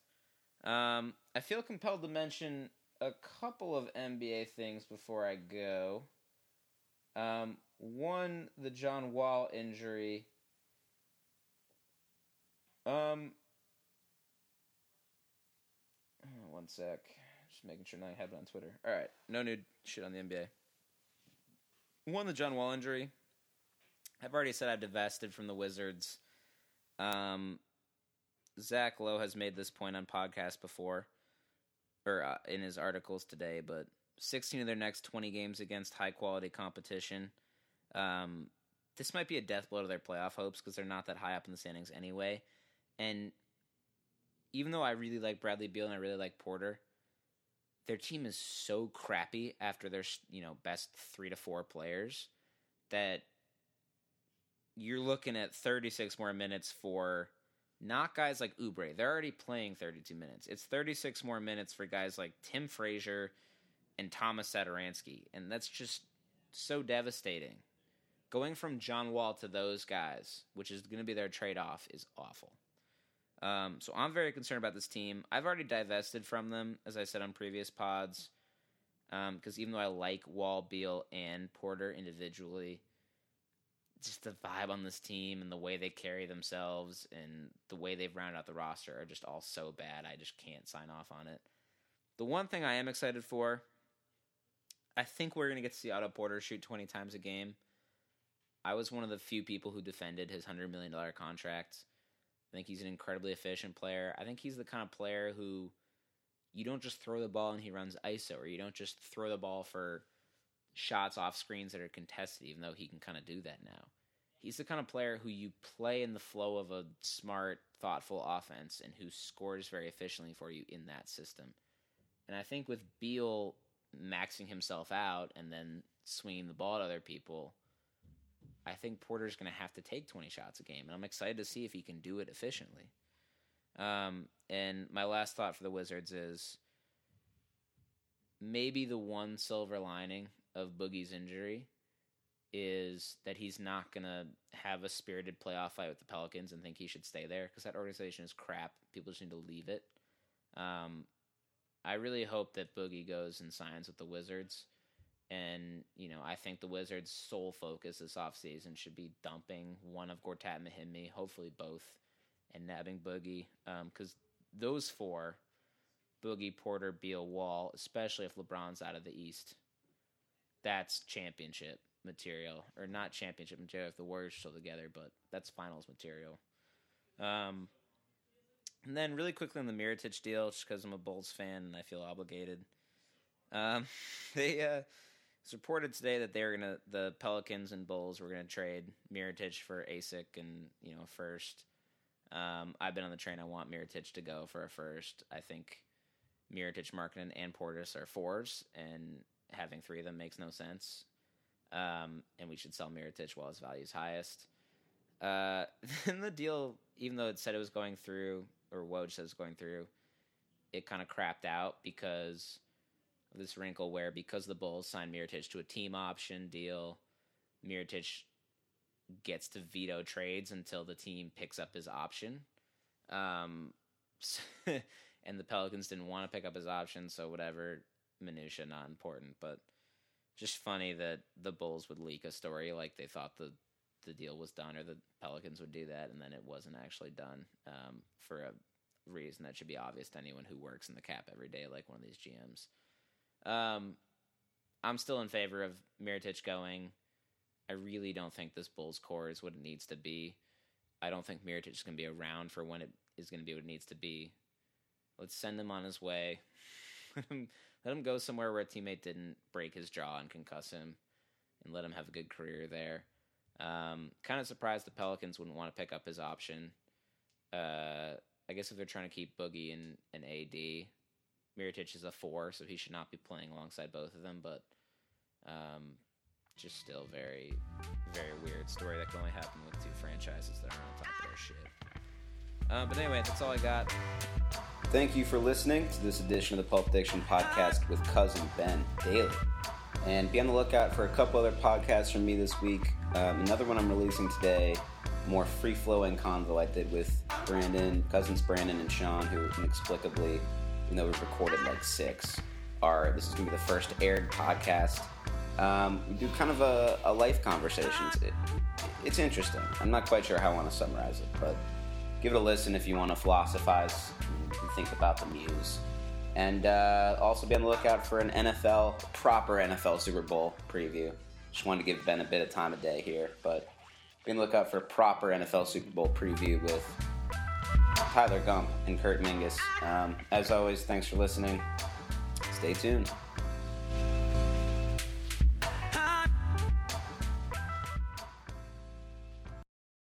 Um, I feel compelled to mention a couple of NBA things before I go. Um, one, the John Wall injury. Um, one sec. Just making sure nothing happened on Twitter. All right, no new shit on the NBA. One, the John Wall injury. I've already said I've divested from the Wizards. Um, Zach Lowe has made this point on podcast before, or uh, in his articles today, but 16 of their next 20 games against high quality competition. Um, this might be a death blow to their playoff hopes because they're not that high up in the standings anyway. And even though I really like Bradley Beal and I really like Porter, their team is so crappy after their you know best three to four players that you're looking at 36 more minutes for not guys like Oubre. They're already playing 32 minutes. It's 36 more minutes for guys like Tim Frazier and Thomas Satoransky, and that's just so devastating. Going from John Wall to those guys, which is going to be their trade off, is awful. Um, so I'm very concerned about this team. I've already divested from them, as I said on previous pods, because um, even though I like Wall, Beal, and Porter individually, just the vibe on this team and the way they carry themselves and the way they've rounded out the roster are just all so bad. I just can't sign off on it. The one thing I am excited for I think we're going to get to see Otto Porter shoot 20 times a game. I was one of the few people who defended his $100 million contract. I think he's an incredibly efficient player. I think he's the kind of player who you don't just throw the ball and he runs ISO, or you don't just throw the ball for shots off screens that are contested, even though he can kind of do that now. he's the kind of player who you play in the flow of a smart, thoughtful offense and who scores very efficiently for you in that system. And I think with Beal maxing himself out and then swinging the ball at other people, I think Porter's going to have to take 20 shots a game. And I'm excited to see if he can do it efficiently. Um, and my last thought for the Wizards is maybe the one silver lining of Boogie's injury is that he's not going to have a spirited playoff fight with the Pelicans and think he should stay there because that organization is crap. People just need to leave it. Um, I really hope that Boogie goes and signs with the Wizards. And, you know, I think the Wizards' sole focus this offseason should be dumping one of Gortat and Mahinmi, hopefully both, and nabbing Boogie. Because um, those four, Boogie, Porter, Beal, Wall, especially if LeBron's out of the East, that's championship material. Or not championship material if the Warriors are still together, but that's finals material. Um, and then really quickly on the Mirotic deal, just because I'm a Bulls fan and I feel obligated. Um, (laughs) they uh, it's reported today that they're gonna the Pelicans and Bulls were gonna trade Mirotic for Asik and you know first. Um, I've been on the train. I want Mirotic to go for a first. I think Mirotic, Markkanen, and Portis are fours, and having three of them makes no sense. Um, and we should sell Mirotic while his value is highest. Uh, (laughs) then the deal, even though it said it was going through, or Woj says it's going through, it kind of crapped out because of this wrinkle where because the Bulls signed Mirotic to a team option deal, Mirotic gets to veto trades until the team picks up his option. Um, (laughs) and the Pelicans didn't want to pick up his option, so whatever minutia, not important. But just funny that the Bulls would leak a story like they thought the the deal was done or the Pelicans would do that, and then it wasn't actually done um, for a reason that should be obvious to anyone who works in the cap every day, like one of these GMs. Um, I'm still in favor of Mirotic going. I really don't think this Bulls core is what it needs to be. I don't think Mirotic is going to be around for when it is going to be what it needs to be. Let's send him on his way. (laughs) let him go somewhere where a teammate didn't break his jaw and concuss him, and let him have a good career there. Um, kind of surprised the Pelicans wouldn't want to pick up his option. Uh, I guess if they're trying to keep Boogie and, and AD, Mirotic is a four, so he should not be playing alongside both of them. But um, just still very, very weird story that can only happen with two franchises that are on top of their shit. Uh, but anyway, that's all I got. Thank you for listening to this edition of the Pulp Diction podcast with cousin Ben Daly. And be on the lookout for a couple other podcasts from me this week. Um, another one I'm releasing today, more free flowing convo I did with Brandon, cousins Brandon and Sean, who inexplicably, even though we've recorded like six, are this is gonna be the first aired podcast. Um, we do kind of a, a life conversations. It, it's interesting. I'm not quite sure how I want to summarize it, but give it a listen if you want to philosophize and think about the muse. And uh, also be on the lookout for an NFL, proper NFL Super Bowl preview. Just wanted to give Ben a bit of time of day here, but be on the lookout for a proper NFL Super Bowl preview with Tyler Gump and Kurt Mingus. Um, as always, thanks for listening. Stay tuned.